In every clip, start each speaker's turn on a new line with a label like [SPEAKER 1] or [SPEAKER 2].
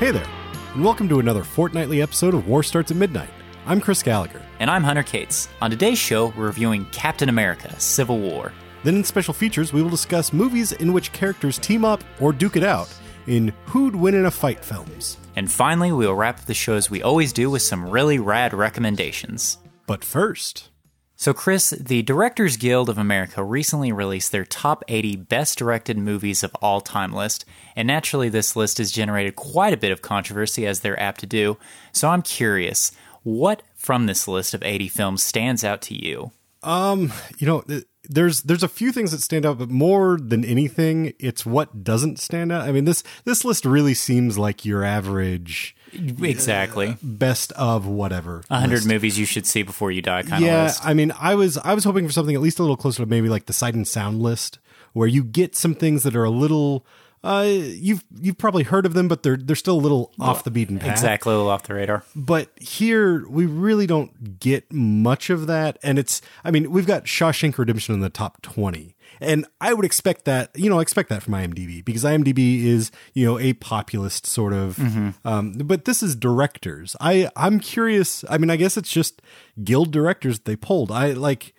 [SPEAKER 1] Hey there, and welcome to another fortnightly episode of War Starts at Midnight. I'm Chris Gallagher.
[SPEAKER 2] And I'm Hunter Cates. On today's show, we're reviewing Captain America Civil War.
[SPEAKER 1] Then in special features, we will discuss movies in which characters team up or duke it out in Who'd Win in a Fight films.
[SPEAKER 2] And finally, we'll wrap up the show as we always do with some really rad recommendations.
[SPEAKER 1] But first,
[SPEAKER 2] So, Chris, the Directors Guild of America recently released their top 80 best directed movies of all time list, and naturally, this list has generated quite a bit of controversy as they're apt to do. So, I'm curious, what from this list of 80 films stands out to you?
[SPEAKER 1] Um, you know, th- there's there's a few things that stand out, but more than anything, it's what doesn't stand out. I mean this this list really seems like your average
[SPEAKER 2] Exactly.
[SPEAKER 1] best of whatever.
[SPEAKER 2] 100
[SPEAKER 1] list.
[SPEAKER 2] movies you should see before you die kind of
[SPEAKER 1] yeah,
[SPEAKER 2] list.
[SPEAKER 1] I mean, I was I was hoping for something at least a little closer to maybe like the sight and sound list, where you get some things that are a little. Uh, you've you've probably heard of them, but they're they're still a little off the beaten path.
[SPEAKER 2] Exactly, a little off the radar.
[SPEAKER 1] But here we really don't get much of that, and it's. I mean, we've got Shawshank Redemption in the top twenty, and I would expect that. You know, I expect that from IMDb because IMDb is you know a populist sort of. Um, but this is directors. I I'm curious. I mean, I guess it's just guild directors they pulled. I like.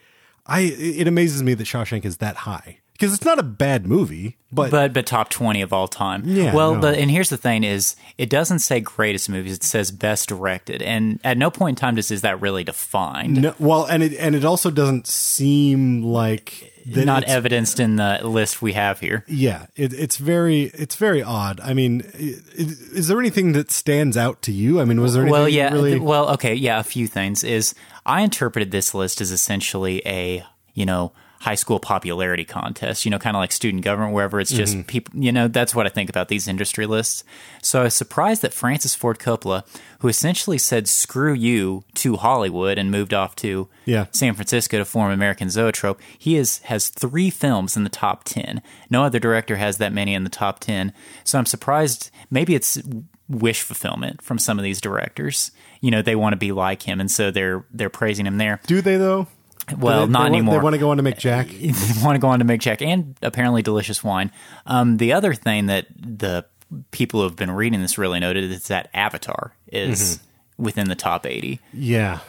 [SPEAKER 1] I it amazes me that Shawshank is that high because it's not a bad movie, but,
[SPEAKER 2] but but top 20 of all time
[SPEAKER 1] Yeah,
[SPEAKER 2] well
[SPEAKER 1] no.
[SPEAKER 2] but and here's the thing is it doesn't say greatest movies it says best directed and at no point in time does is that really defined
[SPEAKER 1] no, well, and it and it also doesn't seem like
[SPEAKER 2] not evidenced in the list we have here
[SPEAKER 1] Yeah, it, it's very it's very odd. I mean, is there anything that stands out to you? I mean, was there anything
[SPEAKER 2] well yeah
[SPEAKER 1] really?
[SPEAKER 2] well okay yeah a few things is i interpreted this list as essentially a you know high school popularity contest you know kind of like student government wherever it's just
[SPEAKER 1] Mm-hmm.
[SPEAKER 2] people you know that's what i think about these industry lists so i was surprised that francis ford coppola who essentially said screw you to hollywood and moved off to
[SPEAKER 1] Yeah.
[SPEAKER 2] san francisco to form american zoetrope he is has three films in the top 10 no other director has that many in the top 10 so i'm surprised maybe it's wish fulfillment from some of these directors you know they want to be like him and so they're they're praising him there
[SPEAKER 1] do they though?
[SPEAKER 2] Well
[SPEAKER 1] they,
[SPEAKER 2] not
[SPEAKER 1] they want-
[SPEAKER 2] anymore
[SPEAKER 1] They want to go on to make Jack.
[SPEAKER 2] they want to go on to make Jack and apparently delicious wine. Um, the other thing that the people who have been reading this really noted is that Avatar is
[SPEAKER 1] Mm-hmm.
[SPEAKER 2] within the top eighty.
[SPEAKER 1] Yeah,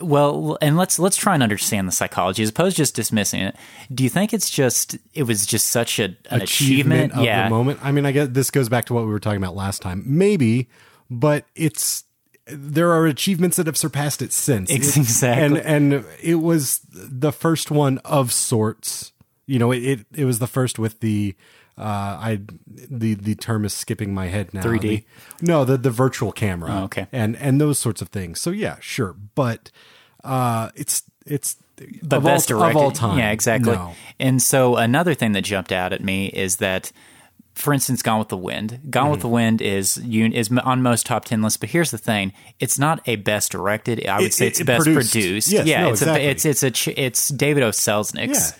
[SPEAKER 2] Well, and let's let's try and understand the psychology as opposed to just dismissing it. Do you think it's just it was just such a, an achievement?
[SPEAKER 1] of
[SPEAKER 2] yeah,
[SPEAKER 1] the moment. I mean, I guess this goes back to what we were talking about last time. Maybe, but it's there are achievements that have surpassed it since. It-
[SPEAKER 2] exactly.
[SPEAKER 1] and and it was the first one of sorts. You know, it it, it was the first with the. Uh, I the the term is skipping my head now.
[SPEAKER 2] 3D?
[SPEAKER 1] The- no, the the virtual camera.
[SPEAKER 2] Oh, okay.
[SPEAKER 1] and and those sorts of things. So yeah, sure, but uh, it's it's of
[SPEAKER 2] best
[SPEAKER 1] all,
[SPEAKER 2] directed.
[SPEAKER 1] of all time.
[SPEAKER 2] Yeah, exactly.
[SPEAKER 1] No.
[SPEAKER 2] And so another thing that jumped out at me is that, for instance, Gone with the Wind. Gone
[SPEAKER 1] Mm-hmm.
[SPEAKER 2] with the Wind is is on most top ten lists, but here's the thing: it's not a best directed. I would
[SPEAKER 1] It-
[SPEAKER 2] say
[SPEAKER 1] it-
[SPEAKER 2] it's
[SPEAKER 1] it
[SPEAKER 2] best
[SPEAKER 1] produced.
[SPEAKER 2] produced.
[SPEAKER 1] Yes,
[SPEAKER 2] yeah,
[SPEAKER 1] no,
[SPEAKER 2] it's
[SPEAKER 1] exactly.
[SPEAKER 2] a it's it's a ch- it's David O. Selznick's.
[SPEAKER 1] Yeah.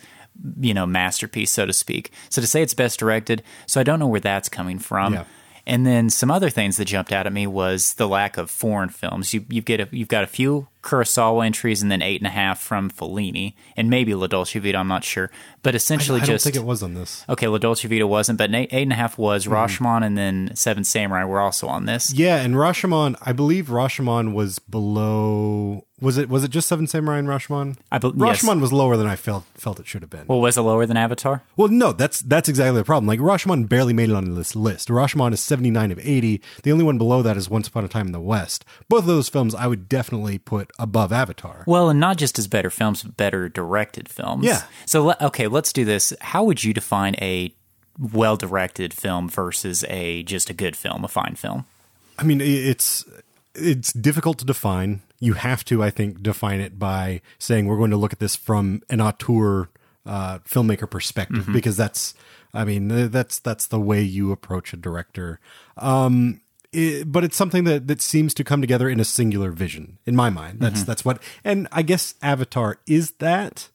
[SPEAKER 2] You know, masterpiece, so to speak. So to say it's best directed, so I don't know where that's coming from.
[SPEAKER 1] Yeah.
[SPEAKER 2] And then some other things that jumped out at me was the lack of foreign films. You you get a, you've got a few Kurosawa entries and then eight and a half from Fellini and maybe La Dolce Vita. I'm not sure, but
[SPEAKER 1] I,
[SPEAKER 2] essentially
[SPEAKER 1] I don't
[SPEAKER 2] just
[SPEAKER 1] think it was on this.
[SPEAKER 2] okay. La Dolce Vita wasn't, but eight, eight and a half was hmm. Rashomon and then Seven Samurai were also on this.
[SPEAKER 1] Yeah, and Rashomon, I believe Rashomon was below. Was it was it just Seven Samurai and Rashomon?
[SPEAKER 2] I yes.
[SPEAKER 1] Rashomon was lower than I felt felt it should have been. Well,
[SPEAKER 2] was it lower than Avatar?
[SPEAKER 1] Well, no, that's that's exactly the problem. Like Rashomon barely made it on this list. Rashomon is seventy nine of eighty. The only one below that is Once Upon a Time in the West. Both of those films I would definitely put above Avatar.
[SPEAKER 2] Well, and not just as better films, but better directed films.
[SPEAKER 1] Yeah.
[SPEAKER 2] So okay, let's do this. How would you define a well directed film versus a just a good film, a fine film?
[SPEAKER 1] I mean, it's it's difficult to define. You have to, I think, define it by saying we're going to look at this from an auteur uh, filmmaker perspective, because that's, I mean, that's that's the way you approach a director. Um, it, but it's something that that seems to come together in a singular vision, in my mind. That's that's what, and I guess Avatar is that,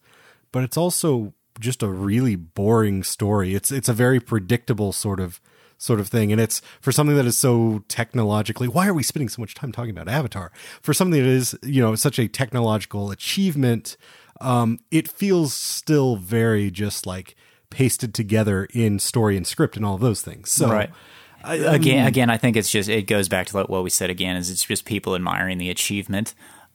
[SPEAKER 1] but it's also just a really boring story. It's it's a very predictable sort of sort of thing and it's for something that is so technologically why are we spending so much time talking about avatar for something that is you know such a technological achievement um it feels still very just like pasted together in story and script and all of those things so
[SPEAKER 2] Right. Again, again, I think it's just it goes back to what we said again is it's just people admiring the achievement.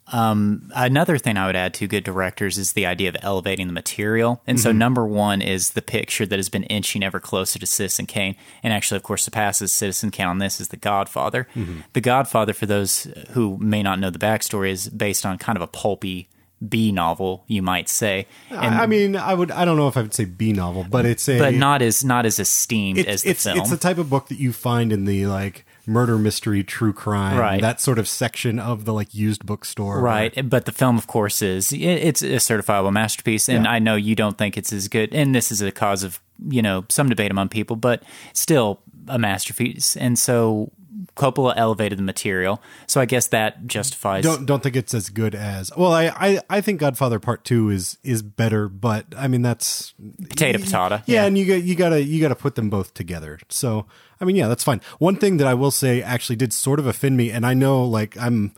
[SPEAKER 2] Um, another thing I would add to good directors is the idea of elevating the material. And so, number one is the picture that has been inching ever closer to Citizen Kane, and actually, of course, surpasses Citizen Kane on this is The Godfather. The Godfather, for those who may not know the backstory, is based on kind of a pulpy B novel, you might say, and,
[SPEAKER 1] I mean, I would. I don't know if I would say B novel, but it's a.
[SPEAKER 2] but not as not as esteemed
[SPEAKER 1] It's
[SPEAKER 2] as the
[SPEAKER 1] it's
[SPEAKER 2] film.
[SPEAKER 1] it's the type of book that you find in the like murder mystery, true crime,
[SPEAKER 2] Right.
[SPEAKER 1] that sort of section of the like used bookstore.
[SPEAKER 2] Right, but the film, of course, is it- it's a certifiable masterpiece, and
[SPEAKER 1] Yeah.
[SPEAKER 2] I know you don't think it's as good, and this is a cause of you know some debate among people, but still a masterpiece, and so Coppola elevated the material, so I guess that justifies.
[SPEAKER 1] Don't don't think it's as good as. Well, I I, I think Godfather Part Two is is better, but I mean that's
[SPEAKER 2] Potato, potato.
[SPEAKER 1] Yeah,
[SPEAKER 2] Yeah.
[SPEAKER 1] and you got you gotta you gotta put them both together. So I mean, yeah, that's fine. One thing that I will say actually did sort of offend me, and I know like I'm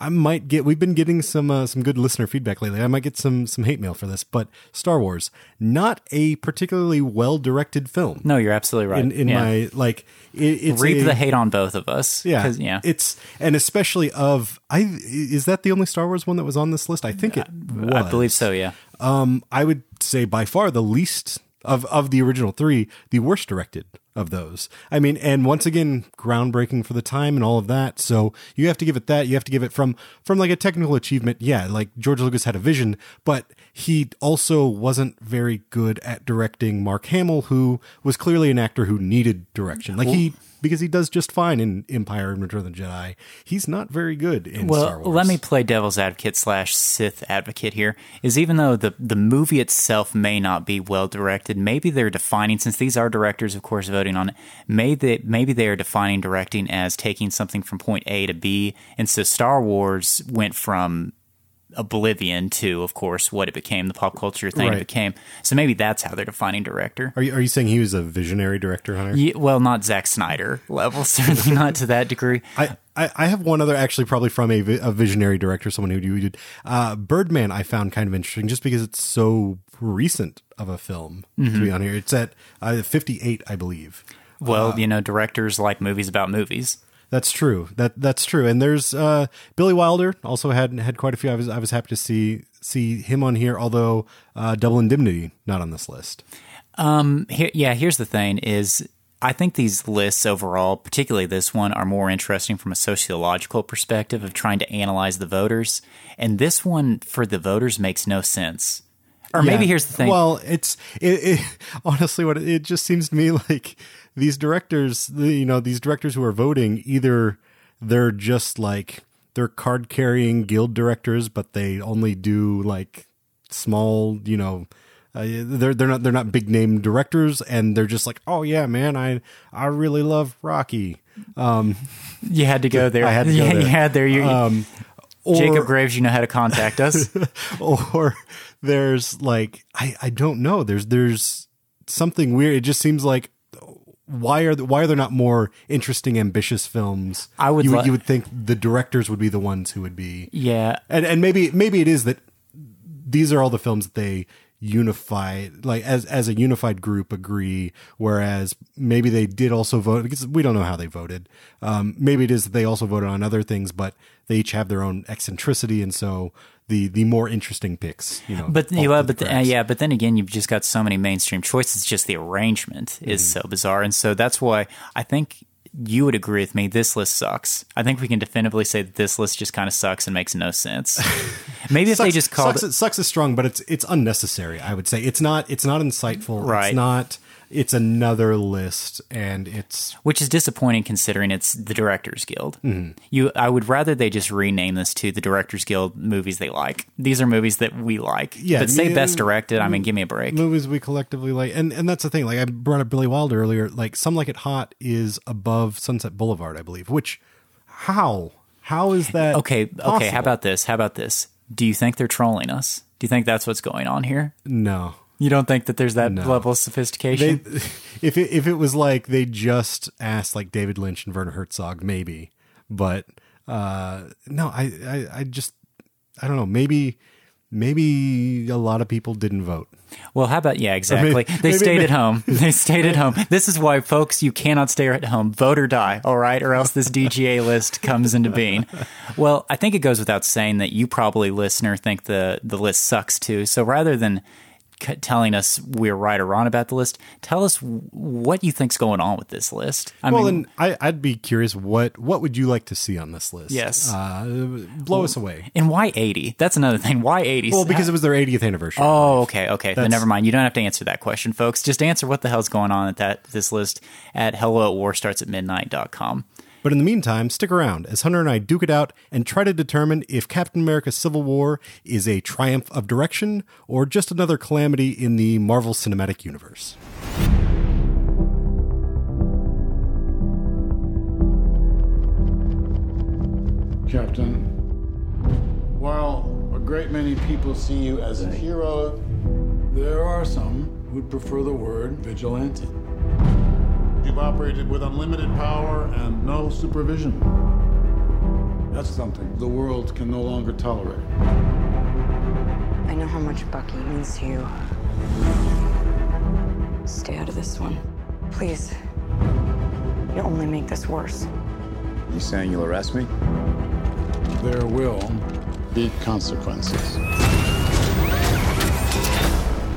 [SPEAKER 1] I might get we've been getting some uh, some good listener feedback lately. I might get some some hate mail for this, but Star Wars not a particularly well directed film.
[SPEAKER 2] no, you're absolutely right.
[SPEAKER 1] in in
[SPEAKER 2] Yeah.
[SPEAKER 1] my like it, it's
[SPEAKER 2] reap
[SPEAKER 1] a-
[SPEAKER 2] the hate on both of us.
[SPEAKER 1] yeah,
[SPEAKER 2] yeah.
[SPEAKER 1] It's and especially of I is that the only Star Wars one that was on this list? I think it was.
[SPEAKER 2] I believe so. Yeah.
[SPEAKER 1] Um, I would say by far the least of of the original three, the worst directed of those. I mean, and once again, groundbreaking for the time and all of that. So you have to give it that. You have to give it from from like a technical achievement. Yeah, like George Lucas had a vision, but he also wasn't very good at directing Mark Hamill, who was clearly an actor who needed direction. Like he because he does just fine in Empire and Return of the Jedi. He's not very good in
[SPEAKER 2] Well,
[SPEAKER 1] Star Wars.
[SPEAKER 2] let me play devil's advocate slash Sith advocate here. Is even though the the movie itself may not be well directed, maybe they're defining since these are directors, of course, voting on it. Maybe they, maybe they are defining directing as taking something from point A to B, and so Star Wars went from Oblivion to, of course, what it became, the pop culture thing
[SPEAKER 1] Right.
[SPEAKER 2] it became. So maybe that's how they're defining director.
[SPEAKER 1] Are you, are you saying he was a visionary director, Hunter?
[SPEAKER 2] Yeah, well, not Zack Snyder level, certainly not to that degree.
[SPEAKER 1] I, I, I have one other actually probably from a, a visionary director, someone who you did uh, Birdman. I found kind of interesting just because it's so recent of a film to be on here. It's at uh, 58, I believe.
[SPEAKER 2] Well, you know, directors like movies about movies.
[SPEAKER 1] That's true. That that's true. And there's uh, Billy Wilder also had had quite a few. I was I was happy to see see him on here. Although uh, Double Indemnity not on this list.
[SPEAKER 2] Here, yeah, here's the thing: is I think these lists overall, particularly this one, are more interesting from a sociological perspective of trying to analyze the voters. And this one for the voters makes no sense. Or maybe here's the thing:
[SPEAKER 1] Well, it's it, it honestly what it, it just seems to me like these directors, you know, these directors who are voting either they're just like they're card carrying guild directors, but they only do like small, you know. Uh, they're they're not they're not big name directors, and they're just like, oh yeah, man, I I really love Rocky.
[SPEAKER 2] you had to go there.
[SPEAKER 1] I had to go
[SPEAKER 2] yeah,
[SPEAKER 1] there.
[SPEAKER 2] you had there. You,
[SPEAKER 1] Um, or,
[SPEAKER 2] Jacob Graves, you know how to contact us.
[SPEAKER 1] or there's like I I don't know. There's there's something weird. It just seems like why are why are there not more interesting, ambitious films?
[SPEAKER 2] I would
[SPEAKER 1] you would you would think the directors would be the ones who would be
[SPEAKER 2] yeah,
[SPEAKER 1] and and maybe maybe it is that these are all the films that they unify like as as a unified group agree whereas maybe they did also vote because we don't know how they voted um maybe it is that they also voted on other things but they each have their own eccentricity and so the the more interesting picks you know
[SPEAKER 2] But yeah, but
[SPEAKER 1] the
[SPEAKER 2] uh, yeah, but then again, you've just got so many mainstream choices. Just the arrangement is
[SPEAKER 1] Mm-hmm.
[SPEAKER 2] so bizarre, and so that's why I think you would agree with me. This list sucks. I think we can definitively say that this list just kind of sucks and makes no sense. Maybe if they
[SPEAKER 1] Sucks-
[SPEAKER 2] just called
[SPEAKER 1] sucks,
[SPEAKER 2] it,
[SPEAKER 1] sucks is strong, but it's it's unnecessary. I would say it's not it's not insightful.
[SPEAKER 2] Right.
[SPEAKER 1] It's not. It's another list, and it's
[SPEAKER 2] which is disappointing considering it's the Directors Guild.
[SPEAKER 1] Mm-hmm.
[SPEAKER 2] You, I would rather they just rename this to the Directors Guild movies they like. These are movies that we like.
[SPEAKER 1] Yeah,
[SPEAKER 2] but say best directed. I mean, give me a break.
[SPEAKER 1] movies we collectively like, and and that's the thing. Like I brought up Billy Wilder earlier. Like Some Like It Hot is above Sunset Boulevard, I believe. Which how how is that?
[SPEAKER 2] Okay, okay. How about this? How about this? Do you think they're trolling us? Do you think that's what's going on here?
[SPEAKER 1] no?
[SPEAKER 2] You don't think that there's that
[SPEAKER 1] No.
[SPEAKER 2] level of sophistication?
[SPEAKER 1] They, if it, if it was like they just asked like David Lynch and Werner Herzog, maybe, but uh, no, I, I I just I don't know. Maybe maybe a lot of people didn't vote.
[SPEAKER 2] Well, how about yeah, exactly.
[SPEAKER 1] maybe-
[SPEAKER 2] they
[SPEAKER 1] maybe-
[SPEAKER 2] stayed at home. They stayed at home. This is why, folks, you cannot stay at home. Vote or die, all right, or else this DGA list comes into being. Well, I think it goes without saying that you probably, listener, think the the list sucks too. So rather than c- telling us we're right or wrong about the list, tell us what you think's going on with this list. I
[SPEAKER 1] well,
[SPEAKER 2] mean,
[SPEAKER 1] then I, I'd be curious what what would you like to see on this list?
[SPEAKER 2] Yes.
[SPEAKER 1] uh, blow us away.
[SPEAKER 2] and why eighty? That's another thing. Why eighty?
[SPEAKER 1] Well, because it was their 80th anniversary.
[SPEAKER 2] Oh, okay, okay. Then never mind. You don't have to answer that question, folks. Just answer what the hell's going on at that this list at hello at warstartsatmidnight.com.
[SPEAKER 1] But in the meantime, stick around as Hunter and I duke it out and try to determine if Captain America Civil War is a triumph of direction or just another calamity in the Marvel Cinematic Universe.
[SPEAKER 3] Captain, while a great many people see you as a hero, there are some who'd prefer the word vigilante. You've operated with unlimited power and no supervision. That's something the world can no longer tolerate.
[SPEAKER 4] I know how much Bucky means to you. Stay out of this one. Please. You'll only make this worse.
[SPEAKER 5] You saying you'll arrest me?
[SPEAKER 3] There will be consequences.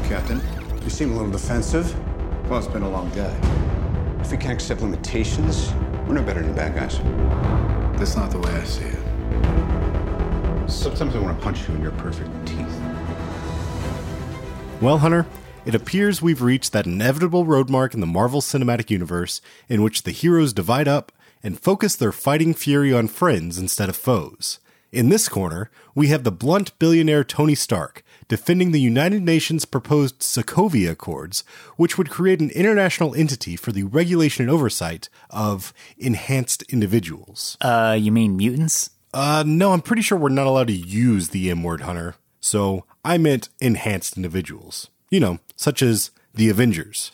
[SPEAKER 5] Captain?
[SPEAKER 6] You seem a little defensive.
[SPEAKER 5] Well, it's been a long day.
[SPEAKER 6] If we can't accept limitations, we're no better than the bad guys.
[SPEAKER 5] That's not the way I see it.
[SPEAKER 6] Sometimes I want to punch you in your perfect teeth.
[SPEAKER 1] Well, Hunter, it appears we've reached that inevitable roadmark in the Marvel Cinematic Universe in which the heroes divide up and focus their fighting fury on friends instead of foes. In this corner, we have the blunt billionaire Tony Stark defending the United Nations proposed Sokovia Accords, which would create an international entity for the regulation and oversight of enhanced individuals.
[SPEAKER 2] Uh, you mean mutants?
[SPEAKER 1] Uh, no, I'm pretty sure we're not allowed to use the M word, Hunter. So I meant enhanced individuals. You know, such as the Avengers.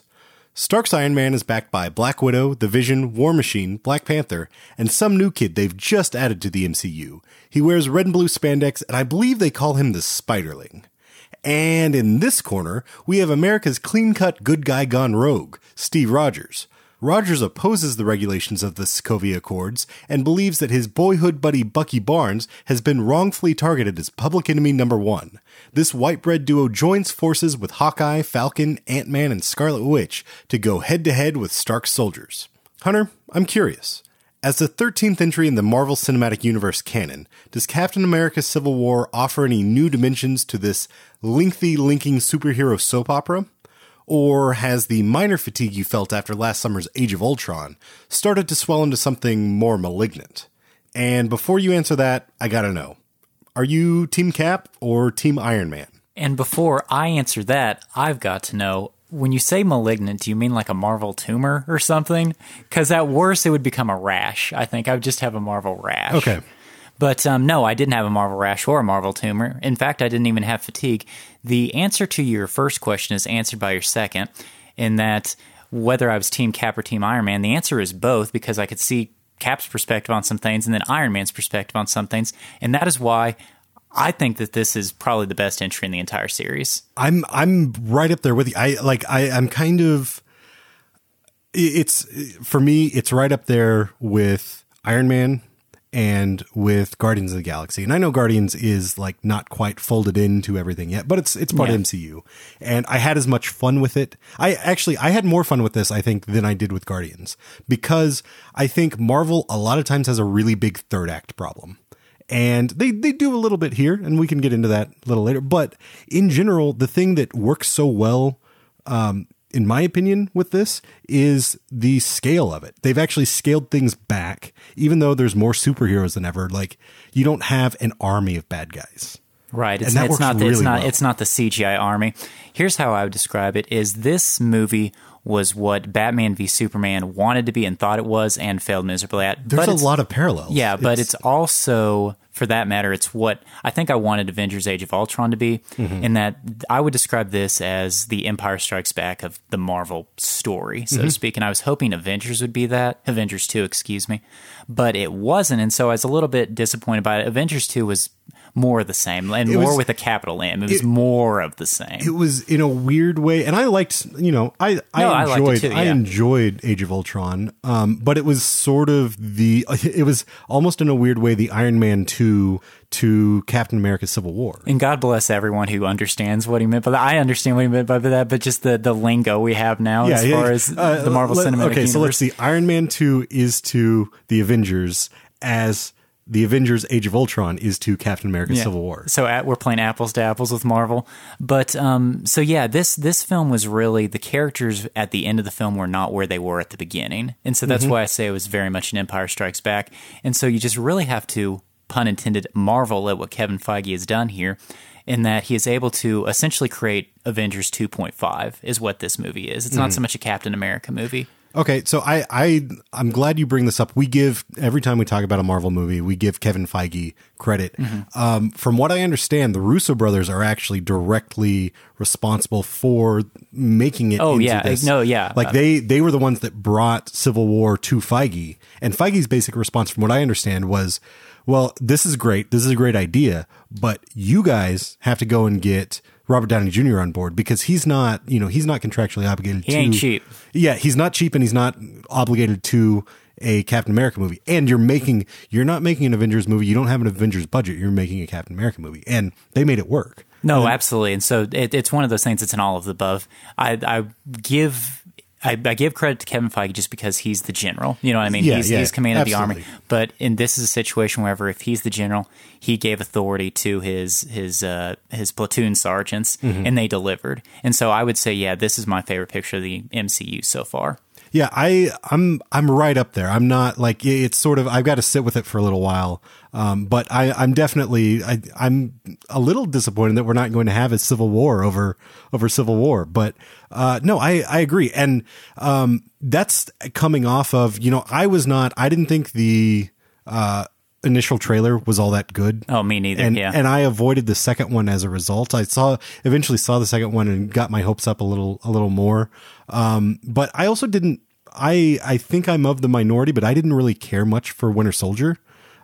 [SPEAKER 1] Stark's Iron Man is backed by Black Widow, The Vision, War Machine, Black Panther, and some new kid they've just added to the MCU. He wears red and blue spandex, and I believe they call him the Spiderling. And in this corner, we have America's clean cut good guy gone rogue, Steve Rogers. Rogers opposes the regulations of the Sokovia Accords and believes that his boyhood buddy Bucky Barnes has been wrongfully targeted as public enemy number one. This white bread duo joins forces with Hawkeye, Falcon, Ant Man, and Scarlet Witch to go head to head with Stark's soldiers. Hunter, I'm curious. As the 13th entry in the Marvel Cinematic Universe canon, does Captain America Civil War offer any new dimensions to this lengthy linking superhero soap opera? Or has the minor fatigue you felt after last summer's Age of Ultron started to swell into something more malignant? And before you answer that, I gotta know are you Team Cap or Team Iron Man?
[SPEAKER 2] And before I answer that, I've got to know when you say malignant, do you mean like a Marvel tumor or something? Because at worst, it would become a rash. I think I would just have a Marvel rash.
[SPEAKER 1] Okay.
[SPEAKER 2] But um, no, I didn't have a Marvel rash or a Marvel tumor. In fact, I didn't even have fatigue. The answer to your first question is answered by your second, in that whether I was Team Cap or Team Iron Man, the answer is both because I could see Cap's perspective on some things and then Iron Man's perspective on some things. And that is why I think that this is probably the best entry in the entire series.
[SPEAKER 1] I'm I'm right up there with you. I like I I'm kind of it's for me it's right up there with Iron Man and with Guardians of the Galaxy. And I know Guardians is like not quite folded into everything yet, but it's it's part
[SPEAKER 2] Yeah.
[SPEAKER 1] of MCU. And I had as much fun with it. I actually I had more fun with this I think than I did with Guardians because I think Marvel a lot of times has a really big third act problem. And they, they do a little bit here, and we can get into that a little later. But in general, the thing that works so well um, in my opinion, with this is the scale of it. They've actually scaled things back, even though there's more superheroes than ever. Like you don't have an army of bad guys.
[SPEAKER 2] Right. It's, it's not it's
[SPEAKER 1] really
[SPEAKER 2] not
[SPEAKER 1] well.
[SPEAKER 2] it's not the CGI army. Here's how I would describe it is this movie was what Batman v Superman wanted to be and thought it was and failed miserably at.
[SPEAKER 1] There's a lot of parallels.
[SPEAKER 2] Yeah, but it's also, for that matter, it's what I think I wanted Avengers Age of Ultron to be,
[SPEAKER 1] Mm-hmm.
[SPEAKER 2] in that I would describe this as the Empire Strikes Back of the Marvel story, so
[SPEAKER 1] Mm-hmm.
[SPEAKER 2] to speak. And I was hoping Avengers would be that, Avengers 2, excuse me, but it wasn't. And so I was a little bit disappointed by it. Avengers 2 was more of the same, and
[SPEAKER 1] It
[SPEAKER 2] more
[SPEAKER 1] was-
[SPEAKER 2] with a capital M. It was
[SPEAKER 1] it-
[SPEAKER 2] more of the same.
[SPEAKER 1] it was in a weird way and i liked you know i i
[SPEAKER 2] No, I
[SPEAKER 1] enjoyed
[SPEAKER 2] too,
[SPEAKER 1] i enjoyed age of ultron um but it was sort of the it was almost in a weird way the iron man 2 to captain america civil war
[SPEAKER 2] and God bless everyone who understands what he meant by that. I understand what he meant by that, but just the, the lingo we have now as far as
[SPEAKER 1] uh,
[SPEAKER 2] the Marvel
[SPEAKER 1] let-
[SPEAKER 2] Cinematic
[SPEAKER 1] okay
[SPEAKER 2] Universe.
[SPEAKER 1] so let's see iron man 2 is to the avengers as the avengers age of ultron is to captain america
[SPEAKER 2] Yeah.
[SPEAKER 1] civil war
[SPEAKER 2] So at, we're playing apples to apples with Marvel, but um, so yeah, this this film was really the characters at the end of the film were not where they were at the beginning, and so that's why I say it was very much an Empire Strikes Back, and so you just really have to pun intended marvel at what Kevin Feige has done here. In that he is able to essentially create Avengers 2.5 is what this movie is. It's not so much a Captain America movie.
[SPEAKER 1] Okay, so I, I I'm glad you bring this up. We give every time we talk about a Marvel movie, we give Kevin Feige credit.
[SPEAKER 2] Mm-hmm.
[SPEAKER 1] Um, from what I understand, the Russo brothers are actually directly responsible for making it.
[SPEAKER 2] Oh,
[SPEAKER 1] into
[SPEAKER 2] yeah.
[SPEAKER 1] this.
[SPEAKER 2] No, yeah.
[SPEAKER 1] Like they they were the ones that brought Civil War to Feige, and Feige's basic response, from what I understand, was, "Well, this is great. This is a great idea, but you guys have to go and get." Robert Downey Jr. on board because he's not, you know, he's not contractually obligated
[SPEAKER 2] He
[SPEAKER 1] to
[SPEAKER 2] ain't cheap.
[SPEAKER 1] yeah, he's not cheap and he's not obligated to a Captain America movie. And you're making you're not making an Avengers movie. You don't have an Avengers budget. You're making a Captain America movie. And they made it work.
[SPEAKER 2] No, absolutely. And so it, it's one of those things. It's an all of the above. I, I give. I, I give credit to Kevin Feige just because he's the general. You know what I mean?
[SPEAKER 1] Yeah,
[SPEAKER 2] he's,
[SPEAKER 1] yeah,
[SPEAKER 2] he's command of the army. But in this is a situation wherever if he's the general, he gave authority to his his uh, his platoon sergeants,
[SPEAKER 1] Mm-hmm.
[SPEAKER 2] and they delivered. And so I would say, yeah, this is my favorite picture of the MCU so far.
[SPEAKER 1] Yeah, I I'm I'm right up there. I'm not like it's sort of I've got to sit with it for a little while. Um, but I I'm definitely I I'm a little disappointed that we're not going to have a civil war over over civil war. But uh, no, I I agree, and um, that's coming off of you know I was not I didn't think the uh, initial trailer was all that good.
[SPEAKER 2] Oh, me neither.
[SPEAKER 1] and
[SPEAKER 2] yeah.
[SPEAKER 1] and I avoided the second one as a result. I saw eventually saw the second one and got my hopes up a little a little more. Um, but I also didn't. I I think I'm of the minority, but I didn't really care much for Winter Soldier.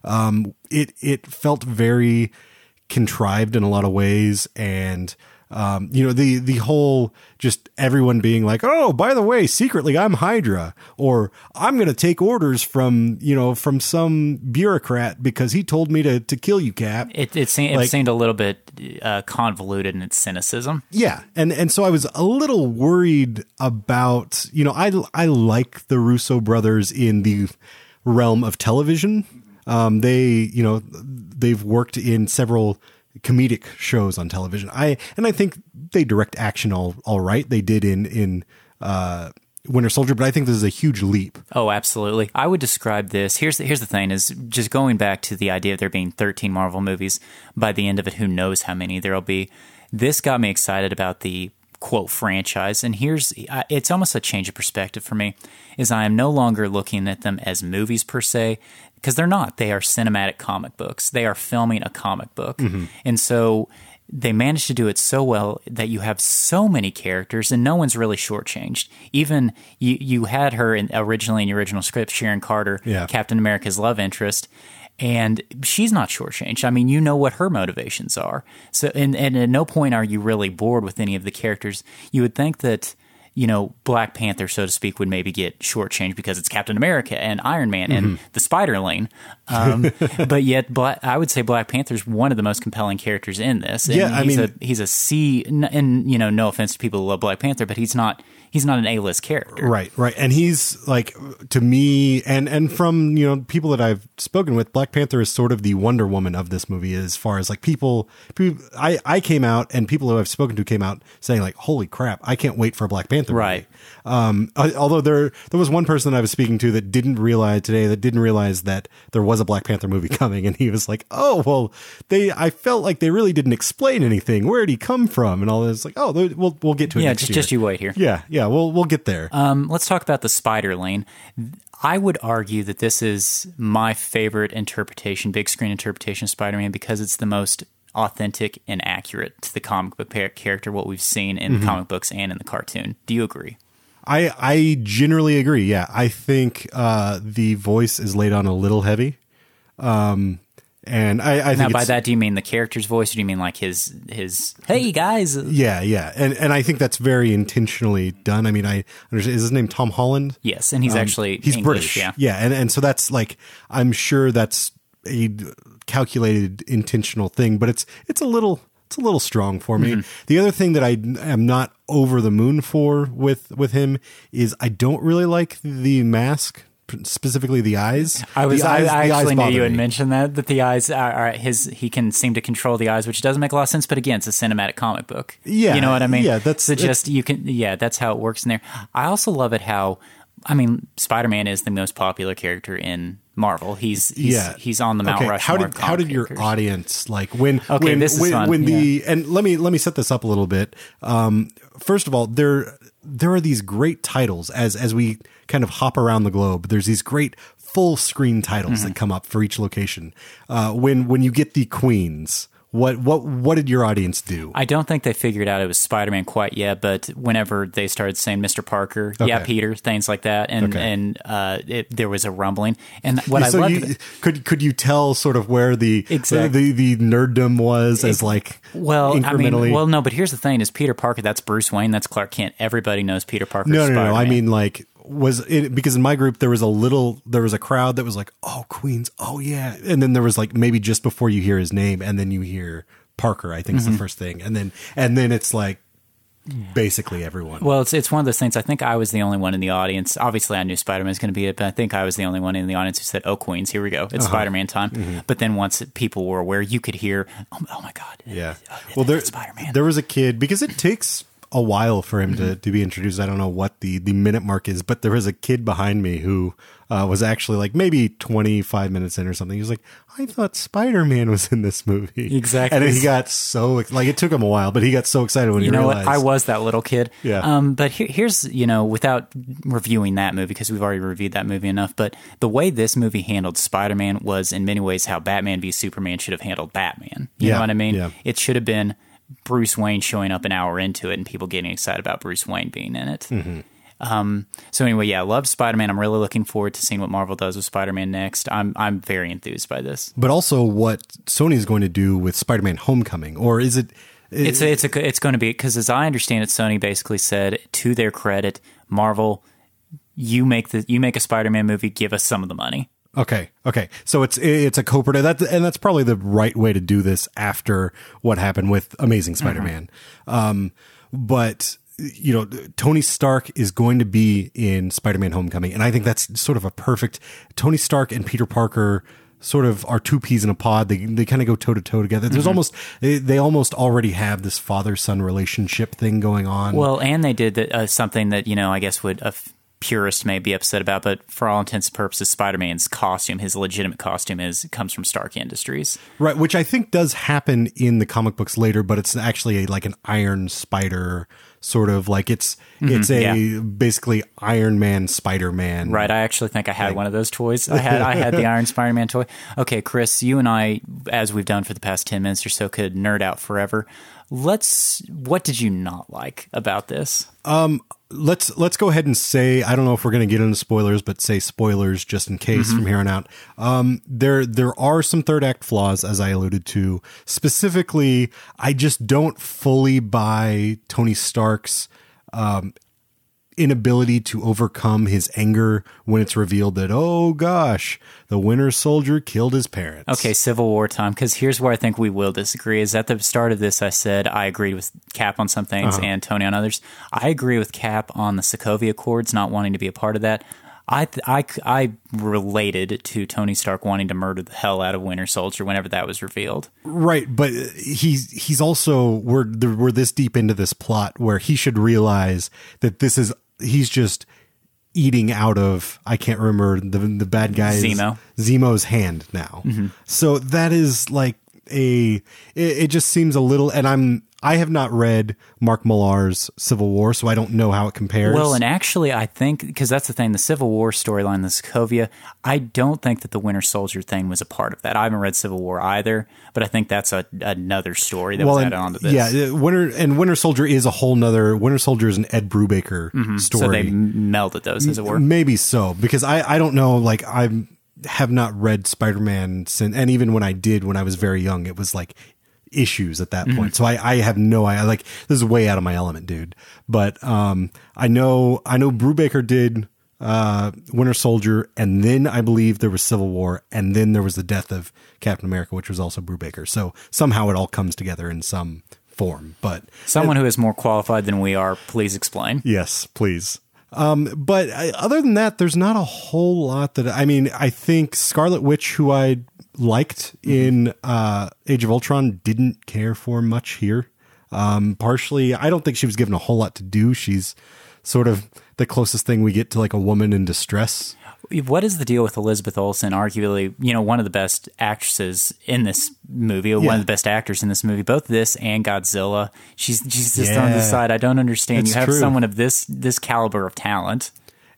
[SPEAKER 1] Um, it it felt very contrived in a lot of ways, and um, you know the the whole just everyone being like, oh, by the way, secretly I'm Hydra, or I'm going to take orders from you know from some bureaucrat because he told me to to kill you, Cap.
[SPEAKER 2] it it, seemed,
[SPEAKER 1] like-
[SPEAKER 2] it seemed a little bit uh, convoluted in its cynicism.
[SPEAKER 1] Yeah, and and so I was a little worried about you know I I like the Russo brothers in the realm of television. Um, they you know they've worked in several comedic shows on television. I and I think they direct action all all right. They did in in uh, Winter Soldier, but I think this is a huge leap.
[SPEAKER 2] Oh, absolutely. I would describe this. Here's the, here's the thing: is just going back to the idea of there being 13 Marvel movies. By the end of it, who knows how many there'll be? This got me excited about the quote franchise, and here's it's almost a change of perspective for me. Is I am no longer looking at them as movies per se because they're not. They are cinematic comic books. They are filming a comic book, mm-hmm. and so they managed to do it so well that you have so many characters and no one's really shortchanged. Even you, you had her in, originally in your original script, Sharon Carter,
[SPEAKER 1] Yeah.
[SPEAKER 2] Captain America's love interest, and she's not shortchanged. I mean, you know what her motivations are. So, and, and at no point are you really bored with any of the characters. You would think that. You know, Black Panther, so to speak, would maybe get shortchanged because it's Captain America and Iron Man and
[SPEAKER 1] Mm-hmm.
[SPEAKER 2] the Spiderling. Um, but yet, Black, I would say Black Panther's one of the most compelling characters in this. And
[SPEAKER 1] Yeah, I
[SPEAKER 2] he's
[SPEAKER 1] mean-
[SPEAKER 2] a he's a C, and you know, no offense to people who love Black Panther, but he's not he's not an A list character.
[SPEAKER 1] Right, right. And he's like to me and and from, you know, people that I've spoken with, Black Panther is sort of the Wonder Woman of this movie as far as like people, people I I came out and people who I've spoken to came out saying like, "Holy crap, I can't wait for a Black Panther." movie."
[SPEAKER 2] Right.
[SPEAKER 1] Um I- although there there was one person that I was speaking to that didn't realize today that didn't realize that there was a Black Panther movie coming and he was like, "Oh, well, they I felt like they really didn't explain anything. Where did he come from?" and all this like, "Oh, we'll we'll get to it
[SPEAKER 2] Yeah, just
[SPEAKER 1] year."
[SPEAKER 2] just you wait here.
[SPEAKER 1] Yeah, yeah, we'll we'll get there.
[SPEAKER 2] Um, let's talk about the Spiderling. I would argue that this is my favorite interpretation, big screen interpretation of Spider Man because it's the most authentic and accurate to the comic book character, what we've seen in the comic books and in the cartoon. Do you agree?
[SPEAKER 1] I I generally agree. Yeah, I think uh, the voice is laid on a little heavy, um, and I, I think
[SPEAKER 2] Now, by that, do you mean the character's voice, or do you mean like his his Hey guys?
[SPEAKER 1] yeah, yeah, and and I think that's very intentionally done. I mean, I understand. Is his name Tom Holland?
[SPEAKER 2] Yes, and he's
[SPEAKER 1] Um,
[SPEAKER 2] actually
[SPEAKER 1] he's
[SPEAKER 2] English,
[SPEAKER 1] British.
[SPEAKER 2] Yeah.
[SPEAKER 1] yeah, and and so that's like I'm sure that's a calculated intentional thing, but it's it's a little it's a little strong for me.
[SPEAKER 2] Mm-hmm.
[SPEAKER 1] The other thing that I am not over the moon for with with him is I don't really like the mask, specifically the eyes.
[SPEAKER 2] I was. I,
[SPEAKER 1] eyes-
[SPEAKER 2] I
[SPEAKER 1] the
[SPEAKER 2] actually knew you had
[SPEAKER 1] me.
[SPEAKER 2] mentioned that that the eyes are, are his. He can seem to control the eyes, which doesn't make a lot of sense. But again, it's a cinematic comic book.
[SPEAKER 1] Yeah,
[SPEAKER 2] you know what I mean.
[SPEAKER 1] yeah, that's-
[SPEAKER 2] so just you can. Yeah, that's how it works in there. I also love it how. I mean, Spider Man is the most popular character in Marvel. He's, he's
[SPEAKER 1] yeah,
[SPEAKER 2] he's on the Mount
[SPEAKER 1] okay.
[SPEAKER 2] Rushmore.
[SPEAKER 1] How did how did your
[SPEAKER 2] characters.
[SPEAKER 1] audience like when
[SPEAKER 2] Okay,
[SPEAKER 1] when
[SPEAKER 2] this is
[SPEAKER 1] when, when the and let me let me set this up a little bit. Um, first of all, there there are these great titles as as we kind of hop around the globe. There's these great full screen titles
[SPEAKER 2] Mm-hmm.
[SPEAKER 1] that come up for each location. Uh, when when you get the queens, what what what did your audience do?
[SPEAKER 2] I don't think they figured out it was Spider Man quite yet, but whenever they started saying Mr. Parker, yeah, Peter, things like that, and
[SPEAKER 1] Okay.
[SPEAKER 2] and uh, it, there was a rumbling. And what I
[SPEAKER 1] so
[SPEAKER 2] loved,
[SPEAKER 1] you, could could you tell sort of where the
[SPEAKER 2] Exactly.
[SPEAKER 1] the, the nerddom was as like
[SPEAKER 2] well, I mean, well, no, but here's the thing: is Peter Parker? That's Bruce Wayne. That's Clark Kent. Everybody knows Peter Parker.
[SPEAKER 1] No, no, no. I mean, like, was it because in my group there was a little, there was a crowd that was like, "Oh, Queens, oh yeah," and then there was like maybe just before you hear his name, and then you hear Parker. I think
[SPEAKER 2] Mm-hmm.
[SPEAKER 1] is the first thing, and then and then it's like basically everyone.
[SPEAKER 2] Well, it's it's one of those things. I think I was the only one in the audience. Obviously, I knew Spider Man was going to be it, but I think I was the only one in the audience who said, "Oh, Queens, here we go,
[SPEAKER 1] Uh-huh.
[SPEAKER 2] it's Spider Man time."
[SPEAKER 1] Mm-hmm.
[SPEAKER 2] But then once people were aware, you could hear, "Oh, oh my god,
[SPEAKER 1] yeah.
[SPEAKER 2] uh,
[SPEAKER 1] Well, there
[SPEAKER 2] Spider Man."
[SPEAKER 1] there was a kid because it takes a while for him
[SPEAKER 2] Mm-hmm.
[SPEAKER 1] to, to be introduced. I don't know what the, the minute mark is, but there was a kid behind me who uh, was actually like maybe 25 minutes in or something. He was like, I thought Spider Man was in this movie.
[SPEAKER 2] Exactly.
[SPEAKER 1] And he got so, like, it took him a while, but he got so excited when
[SPEAKER 2] you
[SPEAKER 1] he
[SPEAKER 2] know
[SPEAKER 1] realized.
[SPEAKER 2] what? I was that little kid.
[SPEAKER 1] Yeah.
[SPEAKER 2] Um, but here, here's you know, without reviewing that movie because we've already reviewed that movie enough. But the way this movie handled Spider Man was in many ways how Batman v Superman should have handled Batman. You
[SPEAKER 1] Yeah,
[SPEAKER 2] know what I mean?
[SPEAKER 1] yeah.
[SPEAKER 2] It should have been Bruce Wayne showing up an hour into it and people getting excited about Bruce Wayne being in it.
[SPEAKER 1] Mm-hmm.
[SPEAKER 2] Um, so anyway, yeah, I love Spider Man. I'm really looking forward to seeing what Marvel does with Spider Man next. I'm I'm very enthused by this.
[SPEAKER 1] but also what Sony is going to do with Spider Man Homecoming, or is it?
[SPEAKER 2] It's a, it's a, it's going to be because as I understand it, Sony basically said to their credit, Marvel, you make the you make a Spider-Man movie, give us some of the money.
[SPEAKER 1] Okay, okay. So it's it's a co-production, that, and that's probably the right way to do this after what happened with Amazing Spider-Man. Um, but you know, Tony Stark is going to be in Spider-Man: Homecoming, and I think that's sort of a perfect. Tony Stark and Peter Parker sort of are two peas in a pod. They they kind of go toe to toe together. There's almost they, they almost already have this father son relationship thing going on.
[SPEAKER 2] Well, and they did uh, something that you know I guess would a f- purist may be upset about, but for all intents and purposes, Spider-Man's costume, his legitimate costume, is comes from Stark Industries.
[SPEAKER 1] Right, which I think does happen in the comic books later, but it's actually a, like an Iron Spider sort of like it's mm-hmm, it's a
[SPEAKER 2] yeah.
[SPEAKER 1] basically Iron Man Spider Man.
[SPEAKER 2] Right. I actually think I had one of those toys. I had I had the Iron Spider-Man toy. Okay, Chris, you and I, as we've done for the past ten minutes or so, could nerd out forever. Let's. What did you not like about this?
[SPEAKER 1] Um, Let's let's go ahead and say I don't know if we're going to get into spoilers, but say spoilers just in case
[SPEAKER 2] Mm-hmm.
[SPEAKER 1] from here on out. Um, there there are some third act flaws, as I alluded to. Specifically, I just don't fully buy Tony Stark's um, inability to overcome his anger when it's revealed that oh gosh, the Winter Soldier killed his parents.
[SPEAKER 2] Okay, Civil War time. Because here's where I think we will disagree. Is at the start of this, I said I agreed with Cap on some things
[SPEAKER 1] Uh-huh.
[SPEAKER 2] and Tony on others. I agree with Cap on the Sokovia Accords, not wanting to be a part of that. I, th- I, I related to Tony Stark wanting to murder the hell out of Winter Soldier whenever that was revealed.
[SPEAKER 1] Right, but he's he's also we're we're this deep into this plot where he should realize that this is he's just eating out of I can't remember the the bad guy's
[SPEAKER 2] Zemo.
[SPEAKER 1] Zemo's hand now. Mm-hmm. So that is like a it, it just seems a little and I'm I have not read Mark Millar's Civil War, so I don't know how it compares.
[SPEAKER 2] Well, and actually, I think because that's the thing, the Civil War storyline, the Sokovia. I don't think that the Winter Soldier thing was a part of that. I haven't read Civil War either, but I think that's a, another story that was
[SPEAKER 1] and-
[SPEAKER 2] added onto this.
[SPEAKER 1] yeah, uh, Winter and Winter Soldier is a whole nother. Winter Soldier is an Ed Brubaker story.
[SPEAKER 2] Mm-hmm. so they melded those, as it were.
[SPEAKER 1] Maybe so because I I don't know like I'm have not read Spider-Man since, and even when I did, when I was very young, it was like issues at that point. So I, I have no I like this is way out of my element, dude. But um I know I know Brubaker did uh Winter Soldier and then I believe there was Civil War and then there was the death of Captain America, which was also Brubaker. So somehow it all comes together in some form. But
[SPEAKER 2] Someone who is more qualified than we are, please explain.
[SPEAKER 1] Yes, please. Um, but I, other than that, there's not a whole lot that I mean. I think Scarlet Witch, who I liked in uh, Age of Ultron, didn't care for much here. Um, partially, I don't think she was given a whole lot to do. She's sort of the closest thing we get to like a woman in distress.
[SPEAKER 2] What is the deal with Elizabeth Olsen? Arguably, you know, one of the best actresses in this movie, or one of the best actors in this movie. Both this and Godzilla. She's she's just on the side. I don't understand.
[SPEAKER 1] It's
[SPEAKER 2] you have
[SPEAKER 1] true.
[SPEAKER 2] someone of this this caliber of talent.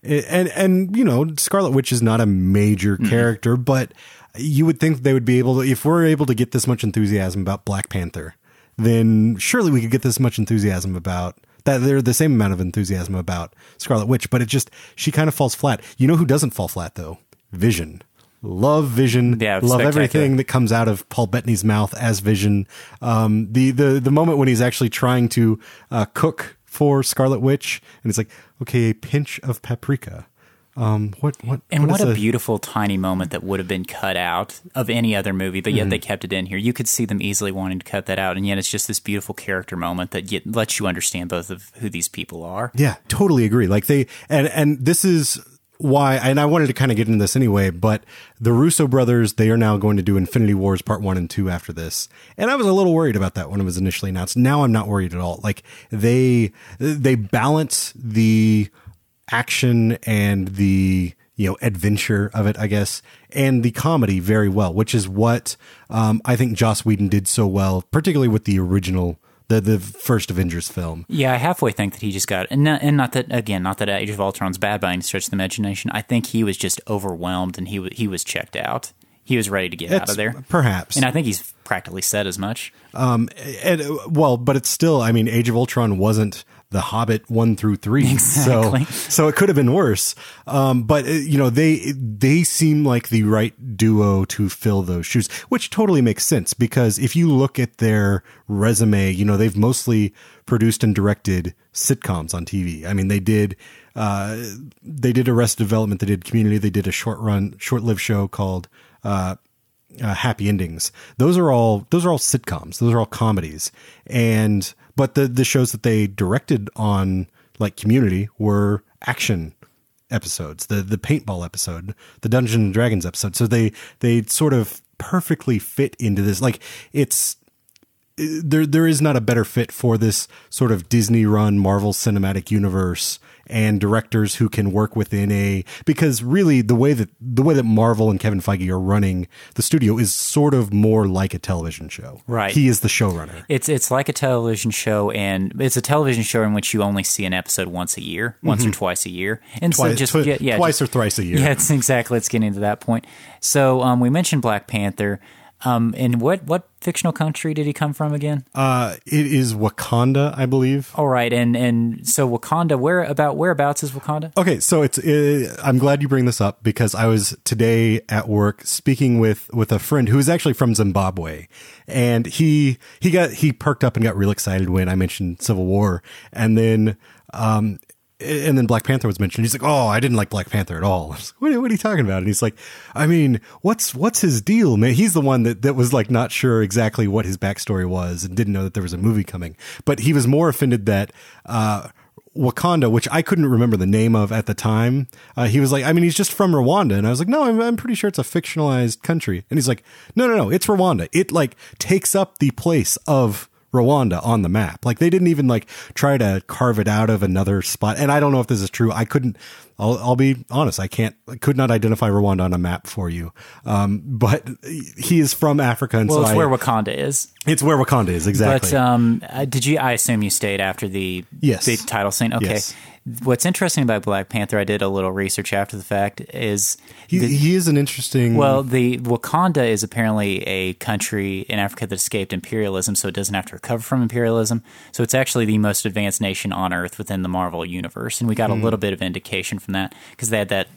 [SPEAKER 1] and and you know Scarlet Witch is not a major character, but you would think they would be able to if we're able to get this much enthusiasm about Black Panther, then surely we could get this much enthusiasm about that they're the same amount of enthusiasm about Scarlet Witch, but it just she kind of falls flat. You know who doesn't fall flat though? Vision. Love Vision.
[SPEAKER 2] Yeah,
[SPEAKER 1] love everything that comes out of Paul Bettany's mouth as Vision. Um, the the the moment when he's actually trying to uh, cook for Scarlet Witch, and it's like, okay, a pinch of paprika. Um, what what
[SPEAKER 2] And what,
[SPEAKER 1] is
[SPEAKER 2] a beautiful tiny moment that would have been cut out of any other movie, but yet
[SPEAKER 1] Mm-hmm.
[SPEAKER 2] they kept it in here. You could see them easily wanting to cut that out, and yet it's just this beautiful character moment that yet lets you understand both of who these people are.
[SPEAKER 1] Yeah, totally agree. Like they and and this is why and I wanted to kind of get into this anyway, but the Russo brothers, they are now going to do Infinity Wars part 1 and 2 after this. And I was a little worried about that when it was initially announced. Now I'm not worried at all. Like they they balance the action and the you know adventure of it, I guess, and the comedy very well, which is what um, I think Joss Whedon did so well, particularly with the original the the first Avengers film.
[SPEAKER 2] Yeah, I halfway think that he just got, and not, and not that again, not that Age of Ultron's bad by any stretch of the imagination. I think he was just overwhelmed and he he was checked out. He was ready to get out of there,
[SPEAKER 1] perhaps.
[SPEAKER 2] and I think he's practically said as much.
[SPEAKER 1] and uh, well, but it's still. I mean, Age of Ultron wasn't the Hobbit one through three,
[SPEAKER 2] Exactly.
[SPEAKER 1] so so it could have been worse. Um, but uh, you know, they they seem like the right duo to fill those shoes, which totally makes sense because if you look at their resume, you know, they've mostly produced and directed sitcoms on TV. I mean, they did. Uh, they did Arrested Development. They did Community. They did a short run, short lived show called uh, uh, happy endings. Those are all those are all sitcoms. Those are all comedies. And but the the shows that they directed on like Community were action episodes. The the paintball episode, the Dungeons and Dragons episode. So they they sort of perfectly fit into this. Like it's there there is not a better fit for this sort of Disney run Marvel Cinematic Universe and directors who can work within a because really the way that the way that Marvel and Kevin Feige are running the studio is sort of more like a television show.
[SPEAKER 2] Right.
[SPEAKER 1] He is the showrunner.
[SPEAKER 2] It's it's like a television show, and it's a television show in which you only see an episode once a year, once or twice a year, and so
[SPEAKER 1] Mm-hmm. Twice,
[SPEAKER 2] just
[SPEAKER 1] twi-
[SPEAKER 2] yeah, yeah,
[SPEAKER 1] twice
[SPEAKER 2] just-
[SPEAKER 1] or thrice a year.
[SPEAKER 2] Yeah, it's exactly. Let's get into that point. So um, we mentioned Black Panther. Um, and what what fictional country did he come from again?
[SPEAKER 1] Uh, it is Wakanda, I believe.
[SPEAKER 2] All right, and and so Wakanda, where about whereabouts is Wakanda?
[SPEAKER 1] Okay, so it's uh, I'm glad you bring this up because I was today at work speaking with with a friend who is actually from Zimbabwe, and he he got he perked up and got real excited when I mentioned Civil War, and then um and then Black Panther was mentioned. He's like, "Oh, I didn't like Black Panther at all." Like, what, what are you talking about? And he's like, "I mean, what's what's his deal, man?" He's the one that that was like not sure exactly what his backstory was and didn't know that there was a movie coming. But he was more offended that uh, Wakanda, which I couldn't remember the name of at the time. Uh, he was like, I mean, he's just from Rwanda. And I was like, no, I'm, I'm pretty sure it's a fictionalized country. And he's like, no, no, no, it's Rwanda. It like takes up the place of Rwanda on the map. Like they didn't even like try to carve it out of another spot. And I don't know if this is true. I couldn't, I'll, I'll be honest. I can't, I could not identify Rwanda on a map for you. Um, but he is from Africa. And
[SPEAKER 2] Well,
[SPEAKER 1] so
[SPEAKER 2] it's
[SPEAKER 1] I-
[SPEAKER 2] where Wakanda is.
[SPEAKER 1] it's where Wakanda is. Exactly.
[SPEAKER 2] But um, uh, did you? I assume you stayed after the
[SPEAKER 1] Yes.
[SPEAKER 2] big title scene. Okay.
[SPEAKER 1] Yes.
[SPEAKER 2] What's interesting about Black Panther, I did a little research after the fact, is
[SPEAKER 1] he,
[SPEAKER 2] the-
[SPEAKER 1] he is an interesting.
[SPEAKER 2] well, the Wakanda is apparently a country in Africa that escaped imperialism, so it doesn't have to recover from imperialism. So it's actually the most advanced nation on Earth within the Marvel universe, and we got
[SPEAKER 1] Hmm.
[SPEAKER 2] a little bit of indication from that because they had that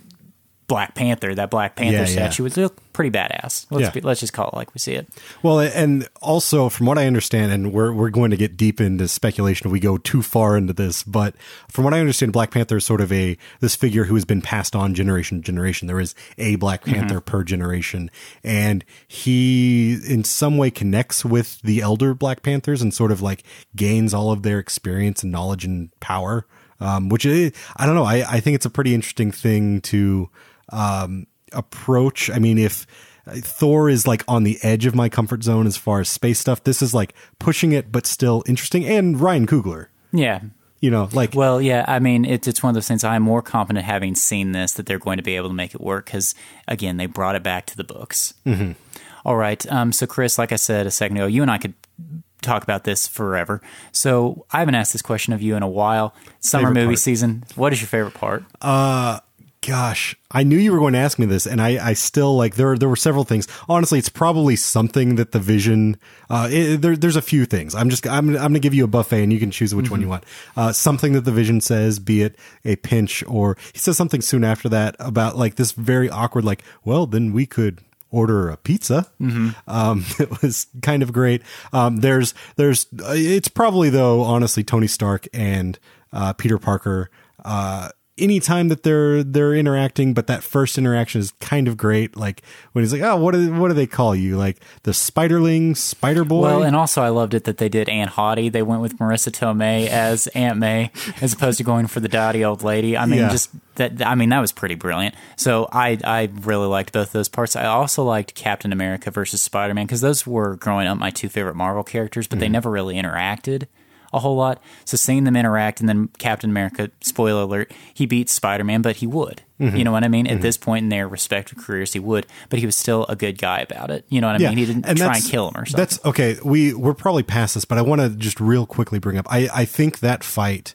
[SPEAKER 2] Black Panther. That Black Panther
[SPEAKER 1] Yeah, yeah.
[SPEAKER 2] statue would look pretty badass. Let's
[SPEAKER 1] Yeah.
[SPEAKER 2] be, let's just call it like we see it.
[SPEAKER 1] Well, and also from what I understand, and we're we're going to get deep into speculation if we go too far into this, but from what I understand, Black Panther is sort of a this figure who has been passed on generation to generation. There is a Black Panther per generation, and he in some way connects with the elder Black Panthers and sort of like gains all of their experience and knowledge and power. Um, which is, I don't know. I, I think it's a pretty interesting thing to um, approach. I mean, if Thor is like on the edge of my comfort zone as far as space stuff, this is like pushing it, but still interesting. And Ryan Coogler,
[SPEAKER 2] Yeah.
[SPEAKER 1] you know, like
[SPEAKER 2] Well, yeah, I mean, it's it's one of those things. I'm more confident having seen this that they're going to be able to make it work because, again, they brought it back to the books. Mm-hmm. All right, um, so Chris, like I said a second ago, you and I could talk about this forever. So I haven't asked this question of you in a while. Summer
[SPEAKER 1] Favorite
[SPEAKER 2] movie
[SPEAKER 1] part?
[SPEAKER 2] season. What is your favorite part?
[SPEAKER 1] Gosh, I knew you were going to ask me this, and I, I still like there. There were several things. Honestly, it's probably something that the Vision. Uh, it, there, there's a few things. I'm just I'm I'm going to give you a buffet, and you can choose which one you want. Uh, something that the Vision says, be it a pinch, or he says something soon after that about like this very awkward, like, well, then we could order a pizza. Um, it was kind of great. Um, there's, there's, uh, it's probably though, honestly, Tony Stark and, uh, Peter Parker, uh, anytime that they're they're interacting but that first interaction is kind of great like when he's like oh what do, what do they call you like the spiderling spider boy
[SPEAKER 2] Well, and also I loved it that they did Aunt Hottie. They went with Marisa Tomei as Aunt May, as opposed to going for the dotty old lady. I mean,
[SPEAKER 1] Yeah.
[SPEAKER 2] just that. I mean, that was pretty brilliant. So I I really liked both those parts. I also liked Captain America versus Spider Man because those were growing up my two favorite Marvel characters, but
[SPEAKER 1] Mm-hmm.
[SPEAKER 2] they never really interacted a whole lot. So seeing them interact and then Captain America, spoiler alert, he beats Spider Man, but he would.
[SPEAKER 1] Mm-hmm.
[SPEAKER 2] You know what I mean? At this point in their respective careers, he would, but he was still a good guy about it. You know what I mean? He didn't try and kill him or something.
[SPEAKER 1] That's okay. We we're probably past this, but I want to just real quickly bring up. I I think that fight,